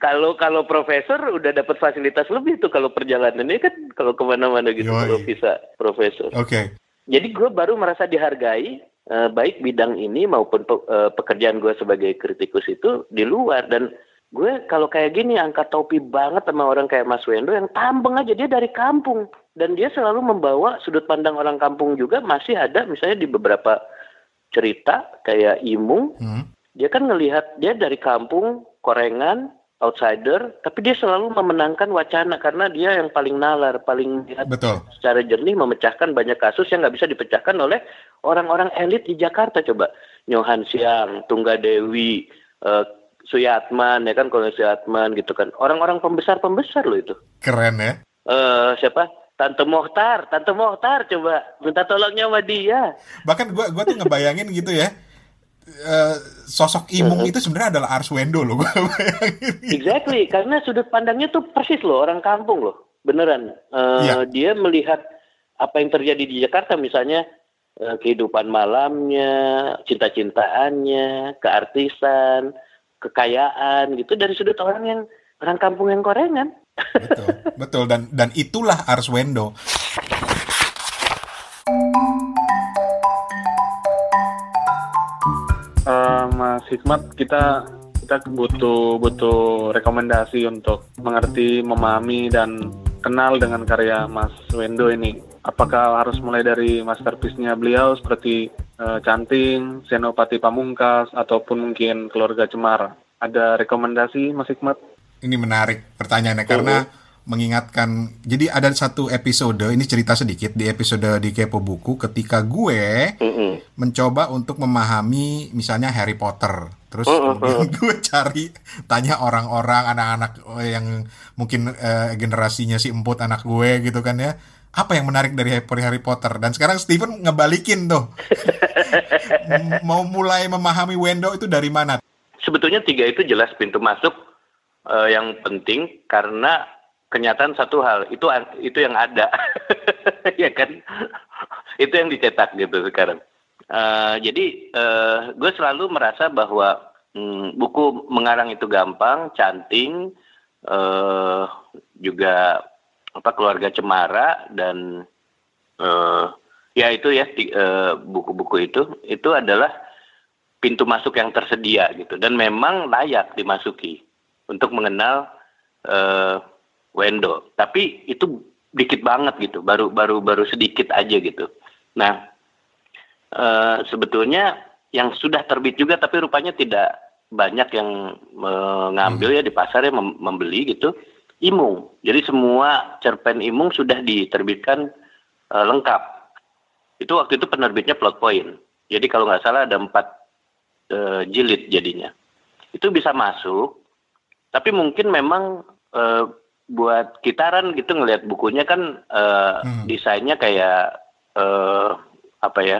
S1: Kalau kalau profesor udah dapat fasilitas lebih tuh kalau perjalanannya kan kalau ke mana-mana gitu
S2: Yoi.
S1: kalau visa profesor.
S2: Oke.
S1: Jadi gue baru merasa dihargai eh, baik bidang ini maupun pe- eh, pekerjaan gue sebagai kritikus itu di luar. Dan gue kalau kayak gini angkat topi banget sama orang kayak Mas Wendo yang tambeng aja dia dari kampung. Dan dia selalu membawa sudut pandang orang kampung juga masih ada misalnya di beberapa cerita kayak Imung.
S2: Hmm.
S1: dia kan ngelihat dia dari kampung korengan outsider tapi dia selalu memenangkan wacana karena dia yang paling nalar paling
S2: Betul.
S1: secara jernih memecahkan banyak kasus yang nggak bisa dipecahkan oleh orang-orang elit di Jakarta coba Nyohan Siang Tunggadewi eh, Suyatman ya kan kalau Suyatman gitu kan orang-orang pembesar pembesar loh itu
S2: Keren ya.
S1: eh siapa Tante Mohtar Tante Mohtar coba minta tolongnya sama dia
S2: Bahkan gua gua tuh ngebayangin gitu ya. Uh, sosok Imung uh -huh. itu sebenarnya adalah Arswendo loh.
S1: exactly, karena sudut pandangnya tuh persis loh orang kampung loh, beneran. Uh, yeah. Dia melihat apa yang terjadi di Jakarta misalnya uh, kehidupan malamnya, cinta-cintaannya, keartisan, kekayaan gitu dari sudut orang yang orang kampung yang korengan.
S2: Betul, betul dan dan itulah Arswendo.
S3: Hikmat, kita kita butuh butuh rekomendasi untuk mengerti, memahami dan kenal dengan karya Mas Wendo ini. Apakah harus mulai dari masterpiece-nya beliau seperti uh, Canting, Senopati Pamungkas, ataupun mungkin Keluarga Cemara? Ada rekomendasi Mas Hikmat?
S2: Ini menarik pertanyaannya karena uh mengingatkan jadi ada satu episode ini cerita sedikit di episode di Kepo Buku ketika gue mm -hmm. mencoba untuk memahami misalnya Harry Potter. Terus mm kemudian gue cari tanya orang-orang anak-anak yang mungkin uh, generasinya si emput anak gue gitu kan ya. Apa yang menarik dari Harry Potter dan sekarang Steven ngebalikin tuh. Mau mulai memahami Wendo itu dari mana?
S1: Sebetulnya tiga itu jelas pintu masuk uh, yang penting karena kenyataan satu hal itu itu yang ada. Ya kan? Itu yang dicetak gitu sekarang. Uh, jadi uh, gue selalu merasa bahwa um, buku mengarang itu gampang canting uh, juga apa keluarga cemara dan uh, ya itu ya buku-buku uh, itu itu adalah pintu masuk yang tersedia gitu. Dan memang layak dimasuki untuk mengenal uh, Wendo. Tapi itu dikit banget gitu, baru baru baru sedikit aja gitu. Nah, e, sebetulnya yang sudah terbit juga tapi rupanya tidak banyak yang mengambil ya di pasar ya membeli gitu. Imung. Jadi semua cerpen Imung sudah diterbitkan e, lengkap. Itu waktu itu penerbitnya Plot Point. Jadi kalau nggak salah ada empat e, jilid jadinya. Itu bisa masuk, tapi mungkin memang e, buat kitaran gitu ngelihat bukunya kan uh, hmm. desainnya kayak uh, apa ya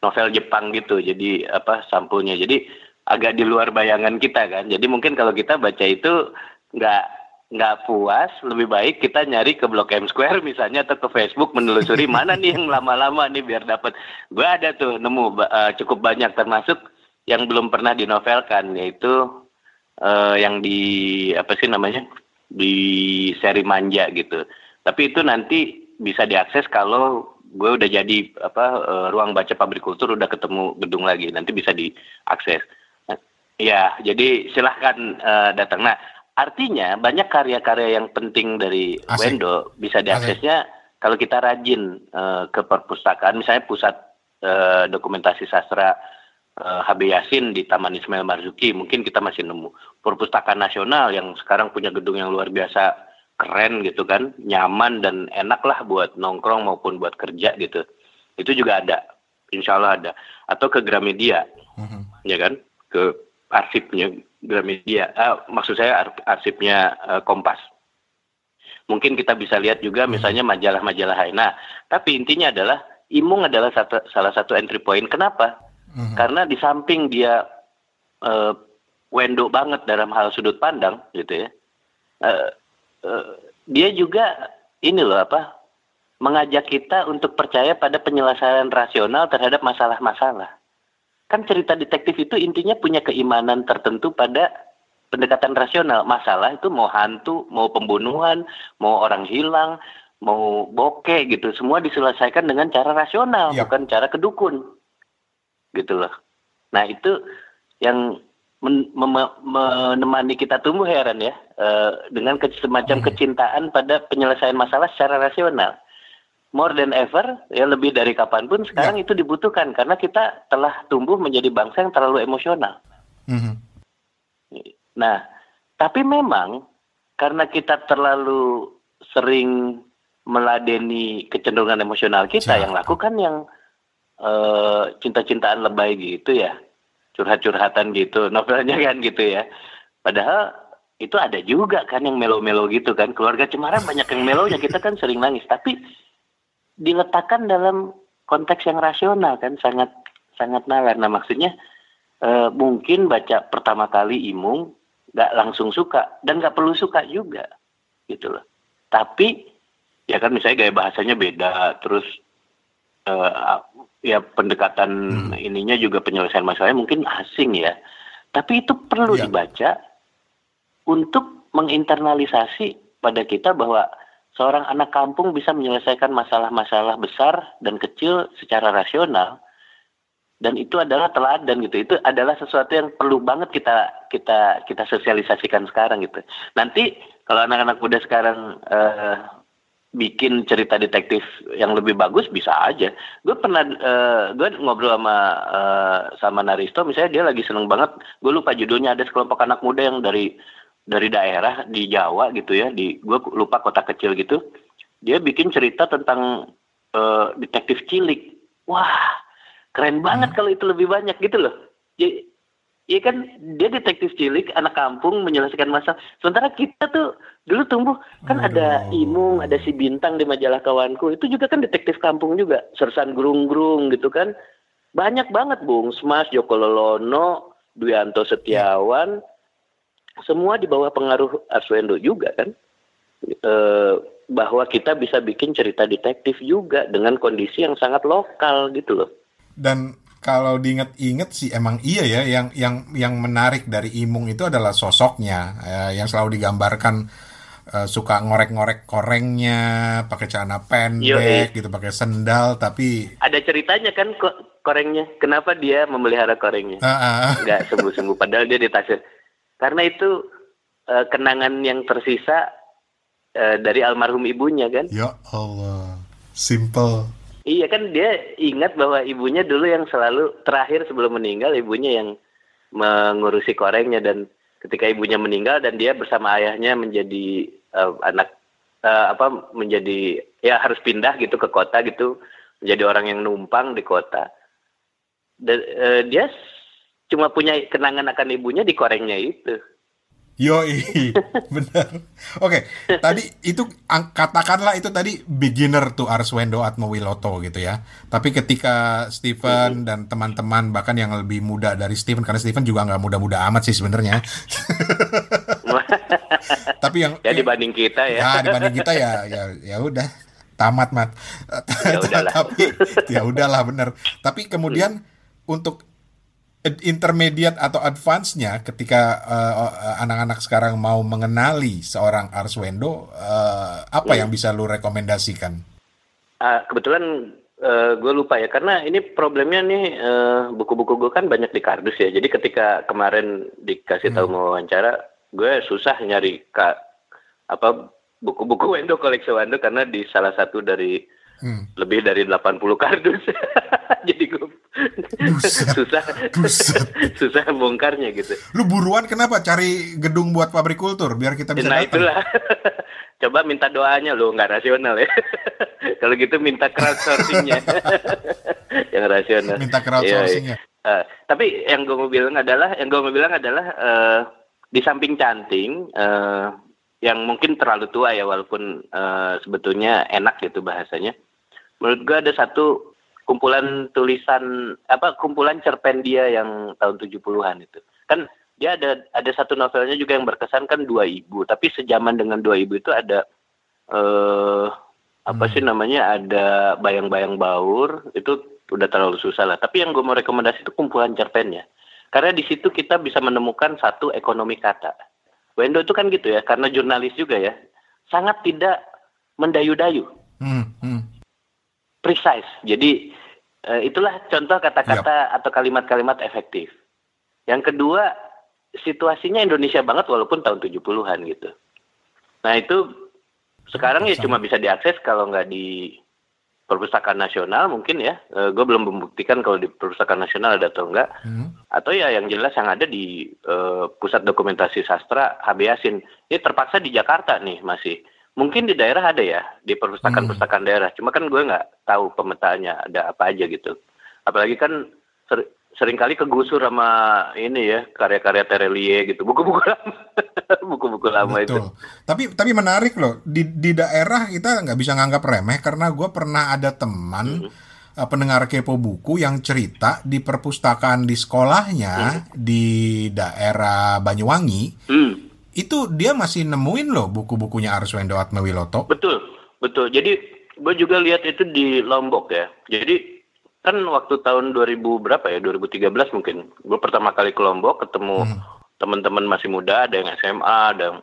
S1: novel Jepang gitu jadi apa sampulnya. Jadi agak di luar bayangan kita kan. Jadi mungkin kalau kita baca itu nggak nggak puas lebih baik kita nyari ke Blok M Square misalnya atau ke Facebook menelusuri mana nih yang lama-lama nih biar dapat gue ada tuh nemu uh, cukup banyak termasuk yang belum pernah dinovelkan yaitu uh, yang di apa sih namanya di seri manja gitu. Tapi itu nanti bisa diakses kalau gue udah jadi apa uh, ruang baca pabrik kultur udah ketemu gedung lagi nanti bisa diakses. Nah, ya, jadi silahkan uh, datang. Nah, artinya banyak karya-karya yang penting dari Asik. Wendo bisa diaksesnya Asik. kalau kita rajin uh, ke perpustakaan, misalnya pusat uh, dokumentasi sastra uh, eh, HB Yasin di Taman Ismail Marzuki. Mungkin kita masih nemu. Perpustakaan nasional yang sekarang punya gedung yang luar biasa keren gitu kan. Nyaman dan enak lah buat nongkrong maupun buat kerja gitu. Itu juga ada. Insya Allah ada. Atau ke Gramedia. Mm-hmm. ya kan? Ke arsipnya Gramedia. Uh, maksud saya arsipnya uh, Kompas. Mungkin kita bisa lihat juga mm-hmm. misalnya majalah-majalah lain. Nah tapi intinya adalah Imung adalah satu, salah satu entry point. Kenapa hmm Karena di samping dia uh, wendo banget dalam hal sudut pandang gitu ya, uh, uh, dia juga ini loh apa mengajak kita untuk percaya pada penyelesaian rasional terhadap masalah-masalah. Kan cerita detektif itu intinya punya keimanan tertentu pada pendekatan rasional. Masalah itu mau hantu, mau pembunuhan, mau orang hilang, mau bokeh gitu, semua diselesaikan dengan cara rasional, ya. bukan cara kedukun gitu loh. Nah itu yang men menemani kita tumbuh heran ya uh, dengan ke semacam hmm. kecintaan pada penyelesaian masalah secara rasional. More than ever, ya lebih dari kapan pun sekarang ya. itu dibutuhkan karena kita telah tumbuh menjadi bangsa yang terlalu emosional. Hmm. Nah, tapi memang karena kita terlalu sering meladeni kecenderungan emosional kita, yang lakukan yang uh, cinta-cintaan lebay gitu ya. Curhat-curhatan gitu novelnya kan gitu ya. Padahal itu ada juga kan yang melo-melo gitu kan. Keluarga cemara banyak yang melonya kita kan sering nangis. Tapi diletakkan dalam konteks yang rasional kan sangat sangat nalar. Nah maksudnya uh, mungkin baca pertama kali Imung nggak langsung suka dan nggak perlu suka juga gitu loh. Tapi ya kan misalnya gaya bahasanya beda terus uh, ya pendekatan hmm. ininya juga penyelesaian masalahnya mungkin asing ya tapi itu perlu ya. dibaca untuk menginternalisasi pada kita bahwa seorang anak kampung bisa menyelesaikan masalah-masalah besar dan kecil secara rasional dan itu adalah teladan gitu itu adalah sesuatu yang perlu banget kita kita kita sosialisasikan sekarang gitu nanti kalau anak-anak muda sekarang uh, bikin cerita detektif yang lebih bagus bisa aja gue pernah uh, gue ngobrol sama uh, sama Naristo misalnya dia lagi seneng banget gue lupa judulnya ada sekelompok anak muda yang dari dari daerah di Jawa gitu ya di gue lupa kota kecil gitu dia bikin cerita tentang uh, detektif cilik wah Keren banget hmm. kalau itu lebih banyak gitu loh. Ya, ya kan dia detektif cilik, anak kampung menyelesaikan masalah. Sementara kita tuh dulu tumbuh kan Aduh. ada Imung, ada si Bintang di majalah kawanku. Itu juga kan detektif kampung juga. Sersan Grung-Grung gitu kan. Banyak banget Bung Smas, Joko Lolono, Duyanto Setiawan. Semua di bawah pengaruh Arswendo juga kan. E, bahwa kita bisa bikin cerita detektif juga dengan kondisi yang sangat lokal gitu loh
S2: dan kalau diinget-inget sih emang iya ya yang yang yang menarik dari Imung itu adalah sosoknya. Eh, yang selalu digambarkan eh, suka ngorek-ngorek korengnya pakai celana pendek Yo, gitu pakai sendal tapi
S1: ada ceritanya kan kok korengnya? Kenapa dia memelihara korengnya? Uh -uh. nggak sembuh-sembuh padahal dia ditasir karena itu uh, kenangan yang tersisa uh, dari almarhum ibunya kan?
S2: Ya Allah simple
S1: Iya kan dia ingat bahwa ibunya dulu yang selalu terakhir sebelum meninggal ibunya yang mengurusi korengnya dan ketika ibunya meninggal dan dia bersama ayahnya menjadi uh, anak uh, apa menjadi ya harus pindah gitu ke kota gitu menjadi orang yang numpang di kota. Dan uh, dia cuma punya kenangan akan ibunya di korengnya itu.
S2: Yoi, benar. Oke, tadi itu katakanlah itu tadi beginner tuh Arswendo Atmowiloto gitu ya. Tapi ketika Steven dan teman-teman bahkan yang lebih muda dari Steven karena Steven juga nggak muda-muda amat sih sebenarnya. Tapi yang
S1: ya dibanding kita ya.
S2: Ya dibanding kita ya ya ya udah tamat mat. Ya Tapi ya udahlah bener. Tapi kemudian untuk intermediate atau advance-nya ketika uh, anak-anak sekarang mau mengenali seorang Arswendo, uh, apa hmm. yang bisa lu rekomendasikan?
S1: Uh, kebetulan uh, gue lupa ya, karena ini problemnya nih uh, buku-buku gue kan banyak di kardus ya. Jadi ketika kemarin dikasih tahu hmm. mau wawancara, gue susah nyari ka, apa buku-buku Wendo koleksi Wendo karena di salah satu dari hmm. lebih dari 80 kardus. Jadi gue susah Buset. susah bongkarnya gitu.
S2: Lu buruan kenapa cari gedung buat pabrik kultur biar kita bisa
S1: Nah datang. itulah. Coba minta doanya lo nggak rasional ya. Kalau gitu minta crowdsourcingnya. yang rasional.
S2: Minta crowdsourcingnya.
S1: Ya, Uh, tapi yang gue mau bilang adalah yang gue mau bilang adalah uh, di samping canting uh, yang mungkin terlalu tua ya walaupun uh, sebetulnya enak gitu bahasanya menurut gue ada satu kumpulan tulisan apa kumpulan cerpen dia yang tahun 70-an itu. Kan dia ada ada satu novelnya juga yang berkesan kan dua ibu, tapi sejaman dengan dua ibu itu ada eh apa hmm. sih namanya ada bayang-bayang baur itu udah terlalu susah lah. Tapi yang gue mau rekomendasi itu kumpulan cerpennya. Karena di situ kita bisa menemukan satu ekonomi kata. Wendo itu kan gitu ya, karena jurnalis juga ya, sangat tidak mendayu-dayu. Hmm, hmm precise. Jadi uh, itulah contoh kata-kata yep. atau kalimat-kalimat efektif. Yang kedua, situasinya Indonesia banget walaupun tahun 70-an gitu. Nah, itu sekarang ya cuma bisa diakses kalau nggak di perpustakaan nasional mungkin ya. Uh, gue belum membuktikan kalau di perpustakaan nasional ada atau enggak. Hmm. Atau ya yang jelas yang ada di uh, pusat dokumentasi sastra HB Yasin. Ini terpaksa di Jakarta nih masih mungkin di daerah ada ya di perpustakaan-perpustakaan hmm. daerah cuma kan gue nggak tahu pemetaannya ada apa aja gitu apalagi kan ser sering kali kegusur sama ini ya karya-karya Terelie gitu buku-buku lama buku-buku lama Betul. itu
S2: tapi tapi menarik loh di di daerah kita nggak bisa nganggap remeh karena gue pernah ada teman hmm. uh, pendengar kepo buku yang cerita di perpustakaan di sekolahnya
S1: Hmm.
S2: di daerah Banyuwangi
S1: Hmm,
S2: itu dia masih nemuin loh buku-bukunya Arswendo Atmawiloto.
S1: betul, betul. Jadi gue juga lihat itu di Lombok ya. Jadi kan waktu tahun 2000 berapa ya? 2013 mungkin. Gue pertama kali ke Lombok ketemu
S2: Hmm.
S1: teman-teman masih muda, ada yang SMA, ada yang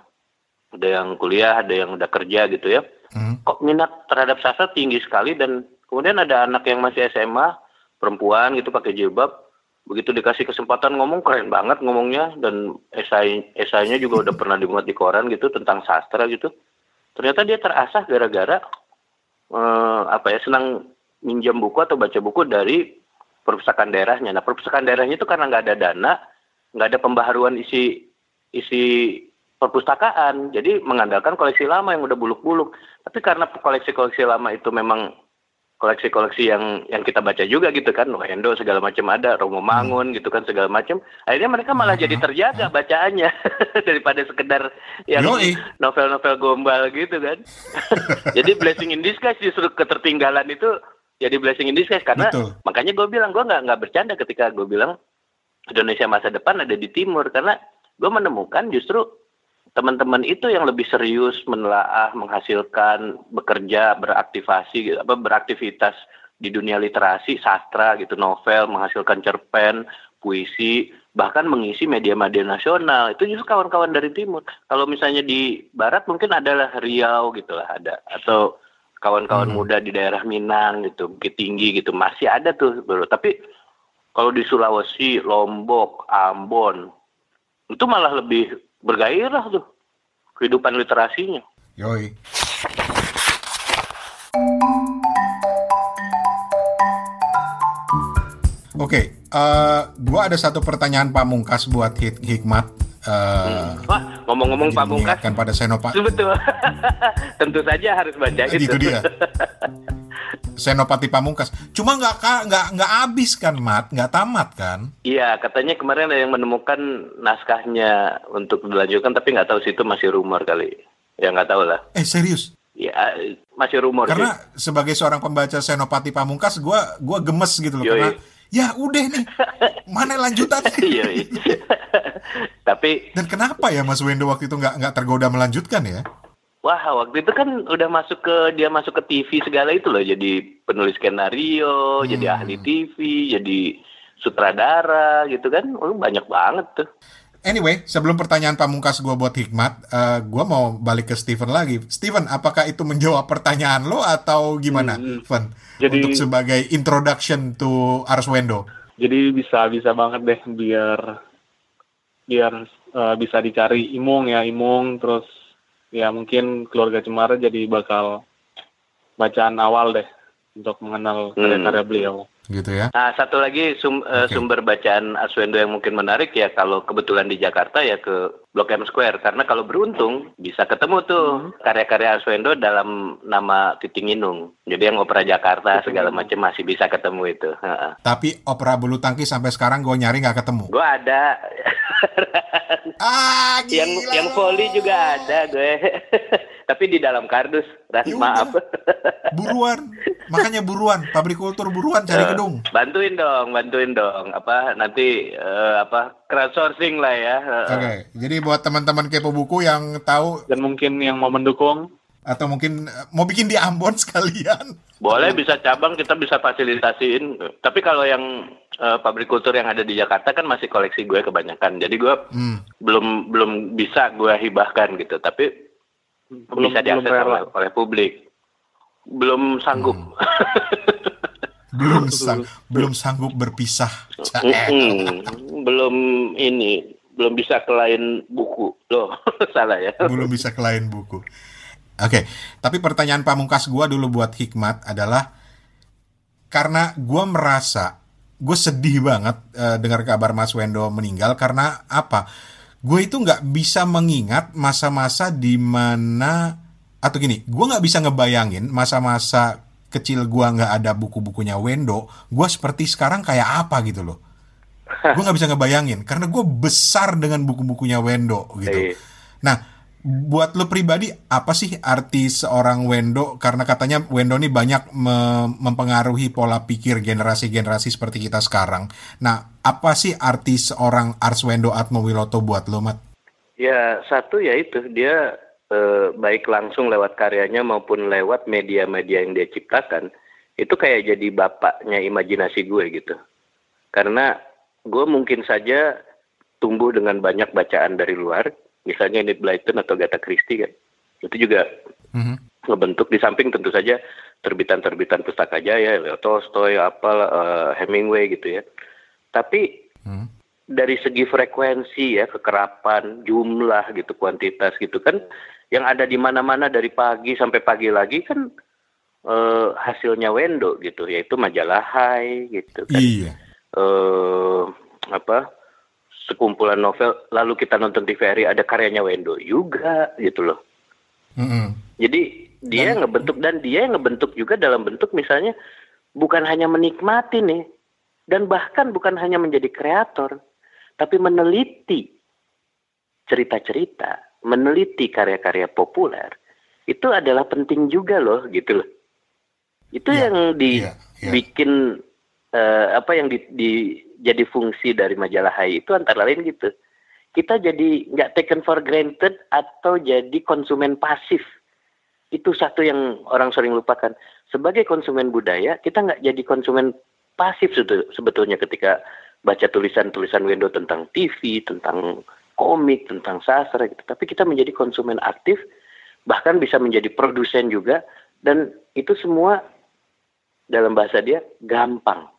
S1: ada yang kuliah, ada yang udah kerja gitu ya.
S2: Hmm.
S1: Kok minat terhadap sastra tinggi sekali dan kemudian ada anak yang masih SMA, perempuan gitu pakai jilbab, begitu dikasih kesempatan ngomong keren banget ngomongnya dan esai esainya juga udah pernah dimuat di koran gitu tentang sastra gitu. Ternyata dia terasah gara-gara eh, apa ya senang minjam buku atau baca buku dari perpustakaan daerahnya. Nah perpustakaan daerahnya itu karena nggak ada dana, nggak ada pembaharuan isi isi perpustakaan, jadi mengandalkan koleksi lama yang udah buluk-buluk. Tapi karena koleksi-koleksi lama itu memang koleksi-koleksi yang yang kita baca juga gitu kan, Wendo segala macam ada, Romo Mangun gitu kan segala macam. Akhirnya mereka malah jadi terjaga bacaannya daripada sekedar yang novel-novel gombal gitu kan. jadi blessing in disguise justru ketertinggalan itu jadi blessing in disguise karena
S2: Betul.
S1: makanya gue bilang gue nggak nggak bercanda ketika gue bilang Indonesia masa depan ada di timur karena gue menemukan justru teman-teman itu yang lebih serius menelaah, menghasilkan, bekerja, beraktivasi, gitu, apa beraktivitas di dunia literasi, sastra gitu, novel, menghasilkan cerpen, puisi, bahkan mengisi media-media nasional. Itu justru kawan-kawan dari timur. Kalau misalnya di barat mungkin adalah Riau gitu lah ada atau kawan-kawan
S2: Hmm.
S1: muda di daerah Minang gitu, Bukit Tinggi gitu masih ada tuh bro. Tapi kalau di Sulawesi, Lombok, Ambon itu malah lebih bergairah tuh kehidupan literasinya.
S2: Yoi. Oke, eh, gua ada satu pertanyaan pamungkas buat Hik Hikmat. eh,
S1: Wah, ngomong-ngomong Pak
S2: mengingatkan pada Senopati.
S1: betul. Tentu saja harus baca itu.
S2: Itu dia. Senopati Pamungkas. Cuma nggak nggak nggak habis kan, Mat? Nggak tamat kan?
S1: Iya, katanya kemarin ada yang menemukan naskahnya untuk dilanjutkan, tapi nggak tahu sih itu masih rumor kali. Ya nggak tahu lah.
S2: Eh serius?
S1: Ya masih rumor sih.
S2: Karena sebagai seorang pembaca Senopati Pamungkas, gua gua gemes gitu loh.
S1: Yoi.
S2: Karena ya udah nih, mana lanjutannya?
S1: Iya. iya. tapi
S2: Dan kenapa ya Mas Wendo waktu itu nggak nggak tergoda melanjutkan ya?
S1: Wah, waktu itu kan udah masuk ke dia masuk ke TV segala itu loh, jadi penulis skenario,
S2: Hmm.
S1: jadi ahli TV, jadi sutradara gitu kan, oh, banyak banget tuh.
S2: Anyway, sebelum pertanyaan pamungkas gua buat Hikmat, eh, gua mau balik ke Steven lagi. Steven, apakah itu menjawab pertanyaan lo atau gimana,
S3: Hmm,
S2: Fen?
S3: Jadi-
S2: Untuk sebagai introduction to Arswendo.
S3: Jadi bisa bisa banget deh biar biar eh, bisa dicari Imung ya Imung terus ya mungkin keluarga Cemara jadi bakal bacaan awal deh untuk mengenal karya-karya beliau.
S2: Gitu ya.
S1: Nah, satu lagi sum- eh,
S2: Oke.
S1: sumber bacaan Arswendo yang mungkin menarik ya kalau kebetulan di Jakarta ya ke Blok M Square karena kalau beruntung bisa ketemu tuh karya-karya Arswendo dalam nama Titing Inung. Jadi yang opera Jakarta
S3: Titing
S1: segala macam masih bisa ketemu itu. Heeh.
S2: Tapi opera bulu tangkis sampai sekarang gue nyari nggak ketemu.
S1: Gua ada
S2: Ah, gila.
S1: yang yang volley juga ada gue. Tapi di dalam kardus, Ran,
S2: Ya
S1: maaf.
S2: Buruan, makanya buruan. Pabrik kultur buruan cari
S1: Eh,
S2: gedung.
S1: Bantuin dong, bantuin dong. Apa nanti eh, apa crowdsourcing lah ya.
S2: Oke, jadi buat teman-teman kepo buku yang tahu
S3: Dan mungkin yang mau mendukung
S2: atau mungkin eh, mau bikin di Ambon sekalian.
S1: Boleh bisa cabang kita bisa fasilitasiin. Tapi kalau yang eh, pabrik kultur yang ada di Jakarta kan masih koleksi gue kebanyakan. Jadi gue
S2: Hmm.
S1: belum belum bisa gue hibahkan gitu. Tapi
S3: belum
S1: bisa
S3: belum
S1: diakses
S3: rela.
S1: oleh, oleh publik. Belum sanggup.
S2: Hmm. belum sang- belum sanggup berpisah.
S1: Mm-mm. belum ini belum bisa ke lain buku loh salah ya
S2: belum bisa ke lain buku. Oke, tapi pertanyaan pamungkas gua dulu buat Hikmat adalah karena gua merasa gue sedih banget eh, dengar kabar Mas Wendo meninggal karena apa? Gue itu nggak bisa mengingat masa-masa di mana atau gini, gue nggak bisa ngebayangin masa-masa kecil gua nggak ada buku-bukunya Wendo, gue seperti sekarang kayak apa gitu loh. Gue nggak bisa ngebayangin karena gue besar dengan buku-bukunya Wendo gitu.
S1: Iya.
S2: Nah, buat lo pribadi apa sih arti seorang Wendo? Karena katanya Wendo ini banyak me mempengaruhi pola pikir generasi-generasi seperti kita sekarang. Nah, apa sih arti seorang Ars Wendo Atmo Wiloto buat lo, Mat?
S1: Ya, satu ya itu dia eh, baik langsung lewat karyanya maupun lewat media-media yang dia ciptakan itu kayak jadi bapaknya imajinasi gue gitu. Karena gue mungkin saja tumbuh dengan banyak bacaan dari luar, misalnya Enid Blyton atau Agatha Christie kan itu juga mm-hmm. ngebentuk di samping tentu saja terbitan-terbitan pustaka jaya Leo Tolstoy apa uh, Hemingway gitu ya tapi mm-hmm. dari segi frekuensi ya kekerapan jumlah gitu kuantitas gitu kan yang ada di mana-mana dari pagi sampai pagi lagi kan uh, hasilnya Wendo gitu yaitu majalah Hai gitu kan
S2: iya.
S1: uh, apa sekumpulan novel lalu kita nonton TVRI ada karyanya Wendo juga gitu loh. Mm-hmm. Jadi dia dan, ngebentuk dan dia ngebentuk juga dalam bentuk misalnya bukan hanya menikmati nih dan bahkan bukan hanya menjadi kreator tapi meneliti cerita-cerita, meneliti karya-karya populer itu adalah penting juga loh gitu loh. Itu yeah, yang dibikin yeah, yeah. Uh, apa yang di, di jadi fungsi dari majalah Hai itu antara lain gitu. Kita jadi nggak taken for granted atau jadi konsumen pasif. Itu satu yang orang sering lupakan. Sebagai konsumen budaya, kita nggak jadi konsumen pasif sebetulnya ketika baca tulisan-tulisan Wendo tentang TV, tentang komik, tentang sastra gitu. Tapi kita menjadi konsumen aktif, bahkan bisa menjadi produsen juga, dan itu semua dalam bahasa dia gampang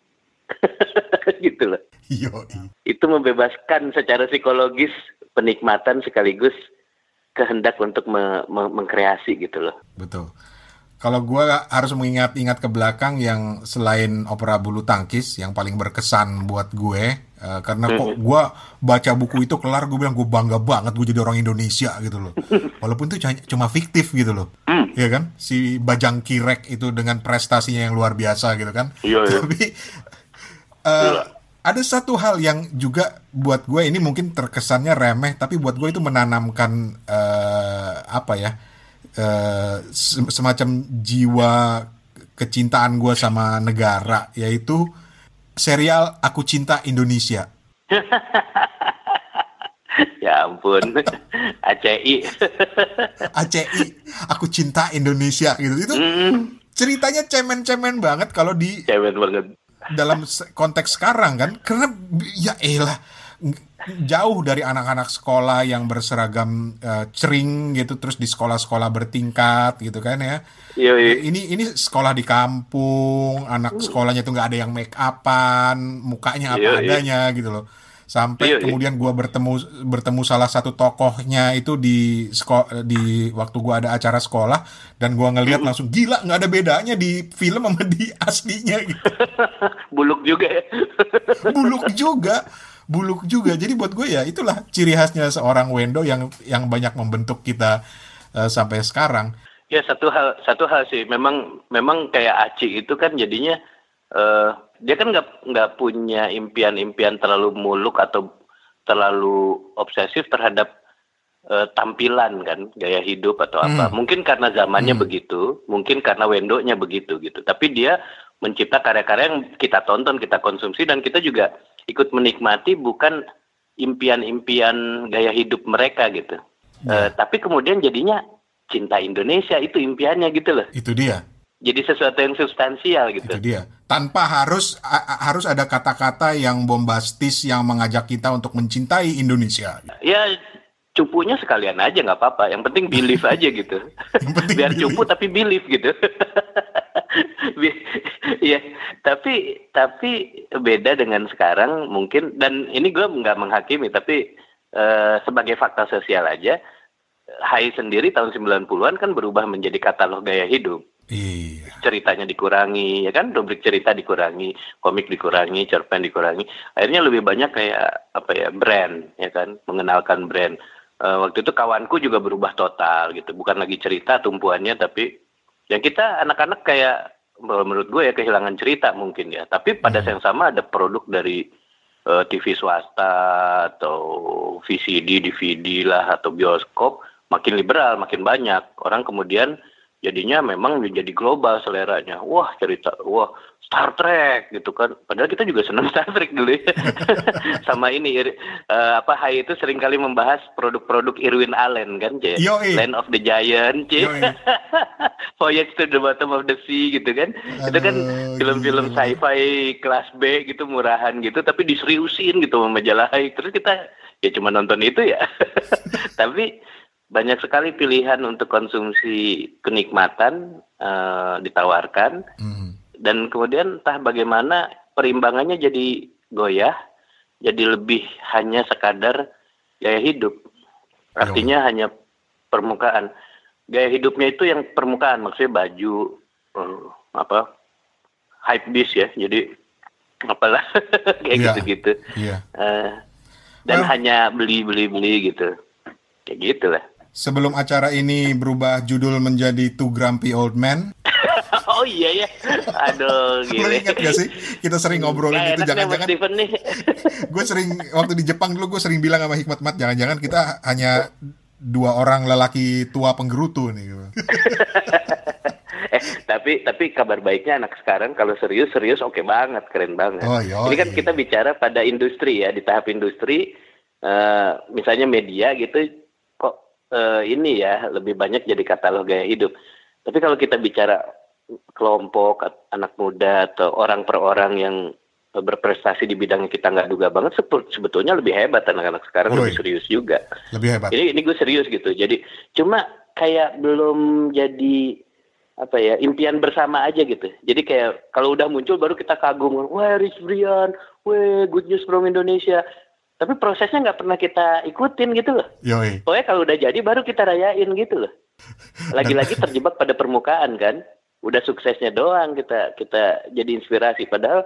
S1: gitu loh. Yoi. Itu membebaskan secara psikologis penikmatan sekaligus kehendak untuk me me mengkreasi gitu loh.
S2: Betul. Kalau gue harus mengingat-ingat ke belakang yang selain opera bulu tangkis yang paling berkesan buat gue, uh, karena kok gue baca buku itu kelar gue bilang gue bangga banget gue jadi orang Indonesia gitu loh. Walaupun itu cuma fiktif gitu loh, mm. ya kan? Si Bajang Kirek itu dengan prestasinya yang luar biasa gitu kan. Iya, iya. Tapi uh, ada satu hal yang juga buat gue ini mungkin terkesannya remeh tapi buat gue itu menanamkan uh, apa ya uh, semacam jiwa kecintaan gue sama negara yaitu serial Aku Cinta Indonesia.
S1: ya ampun, ACI.
S2: ACI, Aku Cinta Indonesia gitu itu. Mm. Ceritanya cemen-cemen banget kalau di
S1: cemen banget
S2: dalam konteks sekarang kan karena ya elah jauh dari anak-anak sekolah yang berseragam uh, cering gitu terus di sekolah-sekolah bertingkat gitu kan ya. Iya, iya. Ini ini sekolah di kampung, anak sekolahnya tuh nggak ada yang make upan, mukanya apa iya, iya. adanya gitu loh sampai iya, iya. kemudian gue bertemu bertemu salah satu tokohnya itu di di waktu gue ada acara sekolah dan gue ngelihat mm. langsung gila nggak ada bedanya di film sama di aslinya gitu.
S1: buluk juga ya
S2: buluk juga buluk juga jadi buat gue ya itulah ciri khasnya seorang Wendo yang yang banyak membentuk kita uh, sampai sekarang
S1: ya satu hal satu hal sih memang memang kayak Aci itu kan jadinya uh, dia kan nggak nggak punya impian-impian terlalu muluk atau terlalu obsesif terhadap uh, tampilan kan gaya hidup atau hmm. apa mungkin karena zamannya hmm. begitu mungkin karena wendonya begitu gitu tapi dia mencipta karya-karya yang kita tonton kita konsumsi dan kita juga ikut menikmati bukan impian-impian gaya hidup mereka gitu hmm. uh, tapi kemudian jadinya cinta Indonesia itu impiannya gitu loh
S2: itu dia
S1: jadi sesuatu yang substansial gitu.
S2: Itu dia. Tanpa harus harus ada kata-kata yang bombastis yang mengajak kita untuk mencintai Indonesia.
S1: Ya cupunya sekalian aja nggak apa-apa. Yang penting believe aja gitu. penting Biar believe. cupu tapi believe gitu. Iya, tapi tapi beda dengan sekarang mungkin dan ini gue nggak menghakimi tapi uh, sebagai fakta sosial aja Hai sendiri tahun 90-an kan berubah menjadi katalog gaya hidup. Iya. Ceritanya dikurangi, ya kan? Rubrik cerita dikurangi, komik dikurangi, cerpen dikurangi. Akhirnya lebih banyak kayak apa ya brand, ya kan? Mengenalkan brand. Uh, waktu itu kawanku juga berubah total gitu, bukan lagi cerita tumpuannya, tapi yang kita anak-anak kayak menurut gue ya kehilangan cerita mungkin ya. Tapi pada hmm. yang sama ada produk dari uh, eh, TV swasta atau VCD, DVD lah atau bioskop makin liberal, makin banyak orang kemudian jadinya memang menjadi global seleranya. Wah cerita, wah Star Trek gitu kan. Padahal kita juga senang Star Trek dulu ya. Sama ini uh, apa Hai itu sering kali membahas produk-produk Irwin Allen kan, C. Land of the Giant, C. Voyage to the Bottom of the Sea gitu kan. Aduh, itu kan film-film sci-fi kelas B gitu murahan gitu tapi diseriusin gitu sama majalah Hai. Terus kita ya cuma nonton itu ya. tapi banyak sekali pilihan untuk konsumsi kenikmatan uh, ditawarkan mm. dan kemudian entah bagaimana perimbangannya jadi goyah jadi lebih hanya sekadar gaya hidup artinya Yo. hanya permukaan gaya hidupnya itu yang permukaan maksudnya baju uh, apa hype beast ya jadi apalah kayak yeah. gitu-gitu yeah. uh, dan well, hanya beli beli beli gitu kayak gitulah
S2: sebelum acara ini berubah judul menjadi Two Grumpy Old Men.
S1: oh iya ya. Aduh,
S2: gila. Lo ingat gak sih? Kita sering ngobrolin gitu jangan-jangan. gue sering waktu di Jepang dulu gue sering bilang sama Hikmat Mat jangan-jangan kita hanya dua orang lelaki tua penggerutu nih. Gitu.
S1: eh tapi tapi kabar baiknya anak sekarang kalau serius serius oke okay banget keren banget. Oh, iya, Ini kan iya. kita bicara pada industri ya di tahap industri. Uh, misalnya media gitu uh, ini ya lebih banyak jadi katalog gaya hidup. Tapi kalau kita bicara kelompok anak muda atau orang per orang yang berprestasi di bidang yang kita nggak duga banget sebetulnya lebih hebat anak-anak sekarang Ui, lebih serius juga.
S2: Lebih hebat.
S1: Ini ini gue serius gitu. Jadi cuma kayak belum jadi apa ya impian bersama aja gitu. Jadi kayak kalau udah muncul baru kita kagum, wah Rich Brian, wah good news from Indonesia tapi prosesnya nggak pernah kita ikutin gitu loh. Yoi. Pokoknya kalau udah jadi baru kita rayain gitu loh. Lagi-lagi terjebak pada permukaan kan. Udah suksesnya doang kita kita jadi inspirasi. Padahal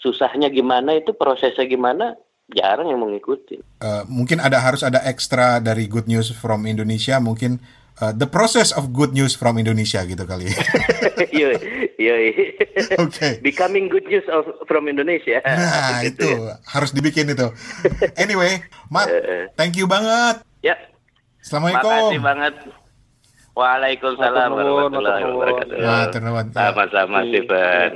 S1: susahnya gimana itu prosesnya gimana jarang yang mengikuti.
S2: Uh, mungkin ada harus ada ekstra dari Good News from Indonesia mungkin uh, the process of good news from Indonesia gitu kali.
S1: Iya, iya. Oke. Becoming good news of from Indonesia.
S2: Nah, gitu itu ya. harus dibikin itu. Anyway, Mat, eh, eh. thank you banget.
S1: Ya.
S2: Assalamualaikum.
S1: Makasih banget. Waalaikumsalam warahmatullahi wabarakatuh. Sama-sama, Stephen.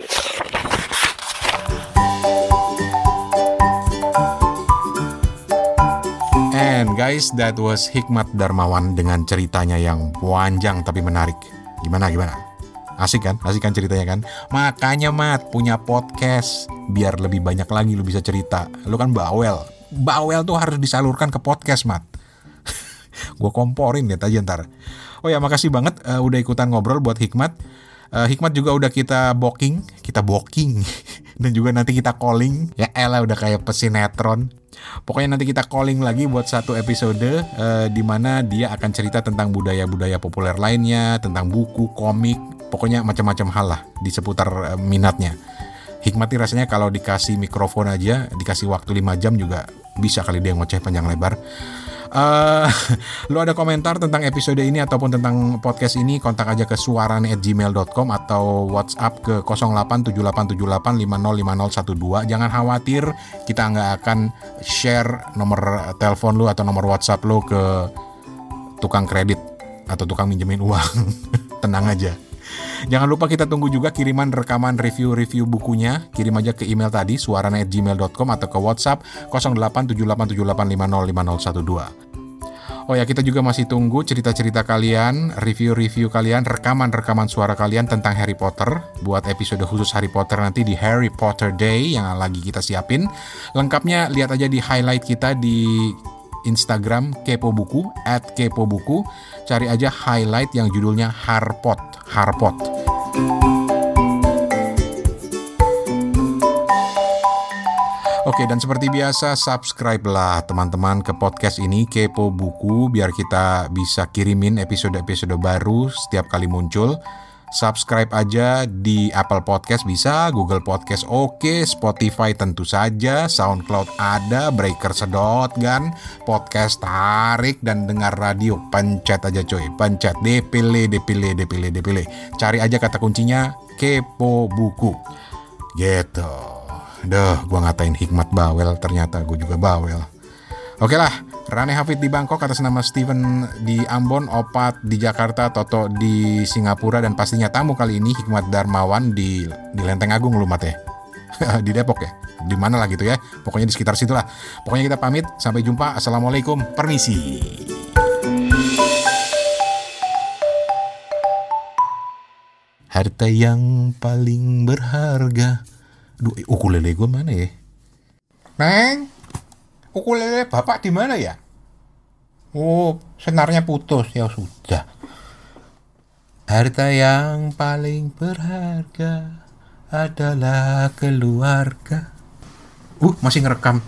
S2: And guys, that was Hikmat Darmawan dengan ceritanya yang panjang tapi menarik. Gimana gimana? Asik kan? Asik kan ceritanya kan? Makanya Mat punya podcast biar lebih banyak lagi lu bisa cerita. Lu kan bawel. Bawel tuh harus disalurkan ke podcast Mat. Gue komporin deh aja ntar. Oh ya makasih banget uh, udah ikutan ngobrol buat Hikmat. Uh, Hikmat juga udah kita booking, kita booking dan juga nanti kita calling. Ya elah udah kayak pesinetron. Pokoknya nanti kita calling lagi buat satu episode uh, di mana dia akan cerita tentang budaya-budaya populer lainnya, tentang buku, komik, pokoknya macam-macam hal lah di seputar uh, minatnya. Hikmati rasanya kalau dikasih mikrofon aja, dikasih waktu 5 jam juga bisa kali dia ngoceh panjang lebar. Uh, lu ada komentar tentang episode ini ataupun tentang podcast ini kontak aja ke suarane@gmail.com atau WhatsApp ke 087878505012. Jangan khawatir, kita nggak akan share nomor telepon lu atau nomor WhatsApp lu ke tukang kredit atau tukang minjemin uang. Tenang aja. Jangan lupa kita tunggu juga kiriman rekaman review-review bukunya. Kirim aja ke email tadi suarana@gmail.com atau ke WhatsApp 087878505012. Oh ya, kita juga masih tunggu cerita-cerita kalian, review-review kalian, rekaman-rekaman suara kalian tentang Harry Potter. Buat episode khusus Harry Potter nanti di Harry Potter Day yang lagi kita siapin. Lengkapnya lihat aja di highlight kita di Instagram Kepo Buku, at Kepo Buku. Cari aja highlight yang judulnya Harpot, Harpot. Oke, dan seperti biasa, subscribe lah teman-teman ke podcast ini, Kepo Buku, biar kita bisa kirimin episode-episode baru setiap kali muncul. Subscribe aja di Apple Podcast bisa, Google Podcast oke, Spotify tentu saja, SoundCloud ada, Breaker sedot kan, podcast tarik dan dengar radio, pencet aja coy, pencet, depile, depile, depile, depile. Cari aja kata kuncinya, Kepo Buku. Gitu. Duh, gue ngatain hikmat bawel, ternyata gue juga bawel. Oke lah, Rane Hafid di Bangkok atas nama Steven di Ambon, Opat di Jakarta, Toto di Singapura dan pastinya tamu kali ini Hikmat Darmawan di di Lenteng Agung lu Mat ya. di Depok ya. Di mana lah gitu ya. Pokoknya di sekitar situ lah. Pokoknya kita pamit, sampai jumpa. Assalamualaikum. Permisi. Harta yang paling berharga. Duh, ukulele gue mana ya? Neng, ukulele bapak di mana ya? Oh, senarnya putus ya sudah. Harta yang paling berharga adalah keluarga. Uh, masih ngerekam.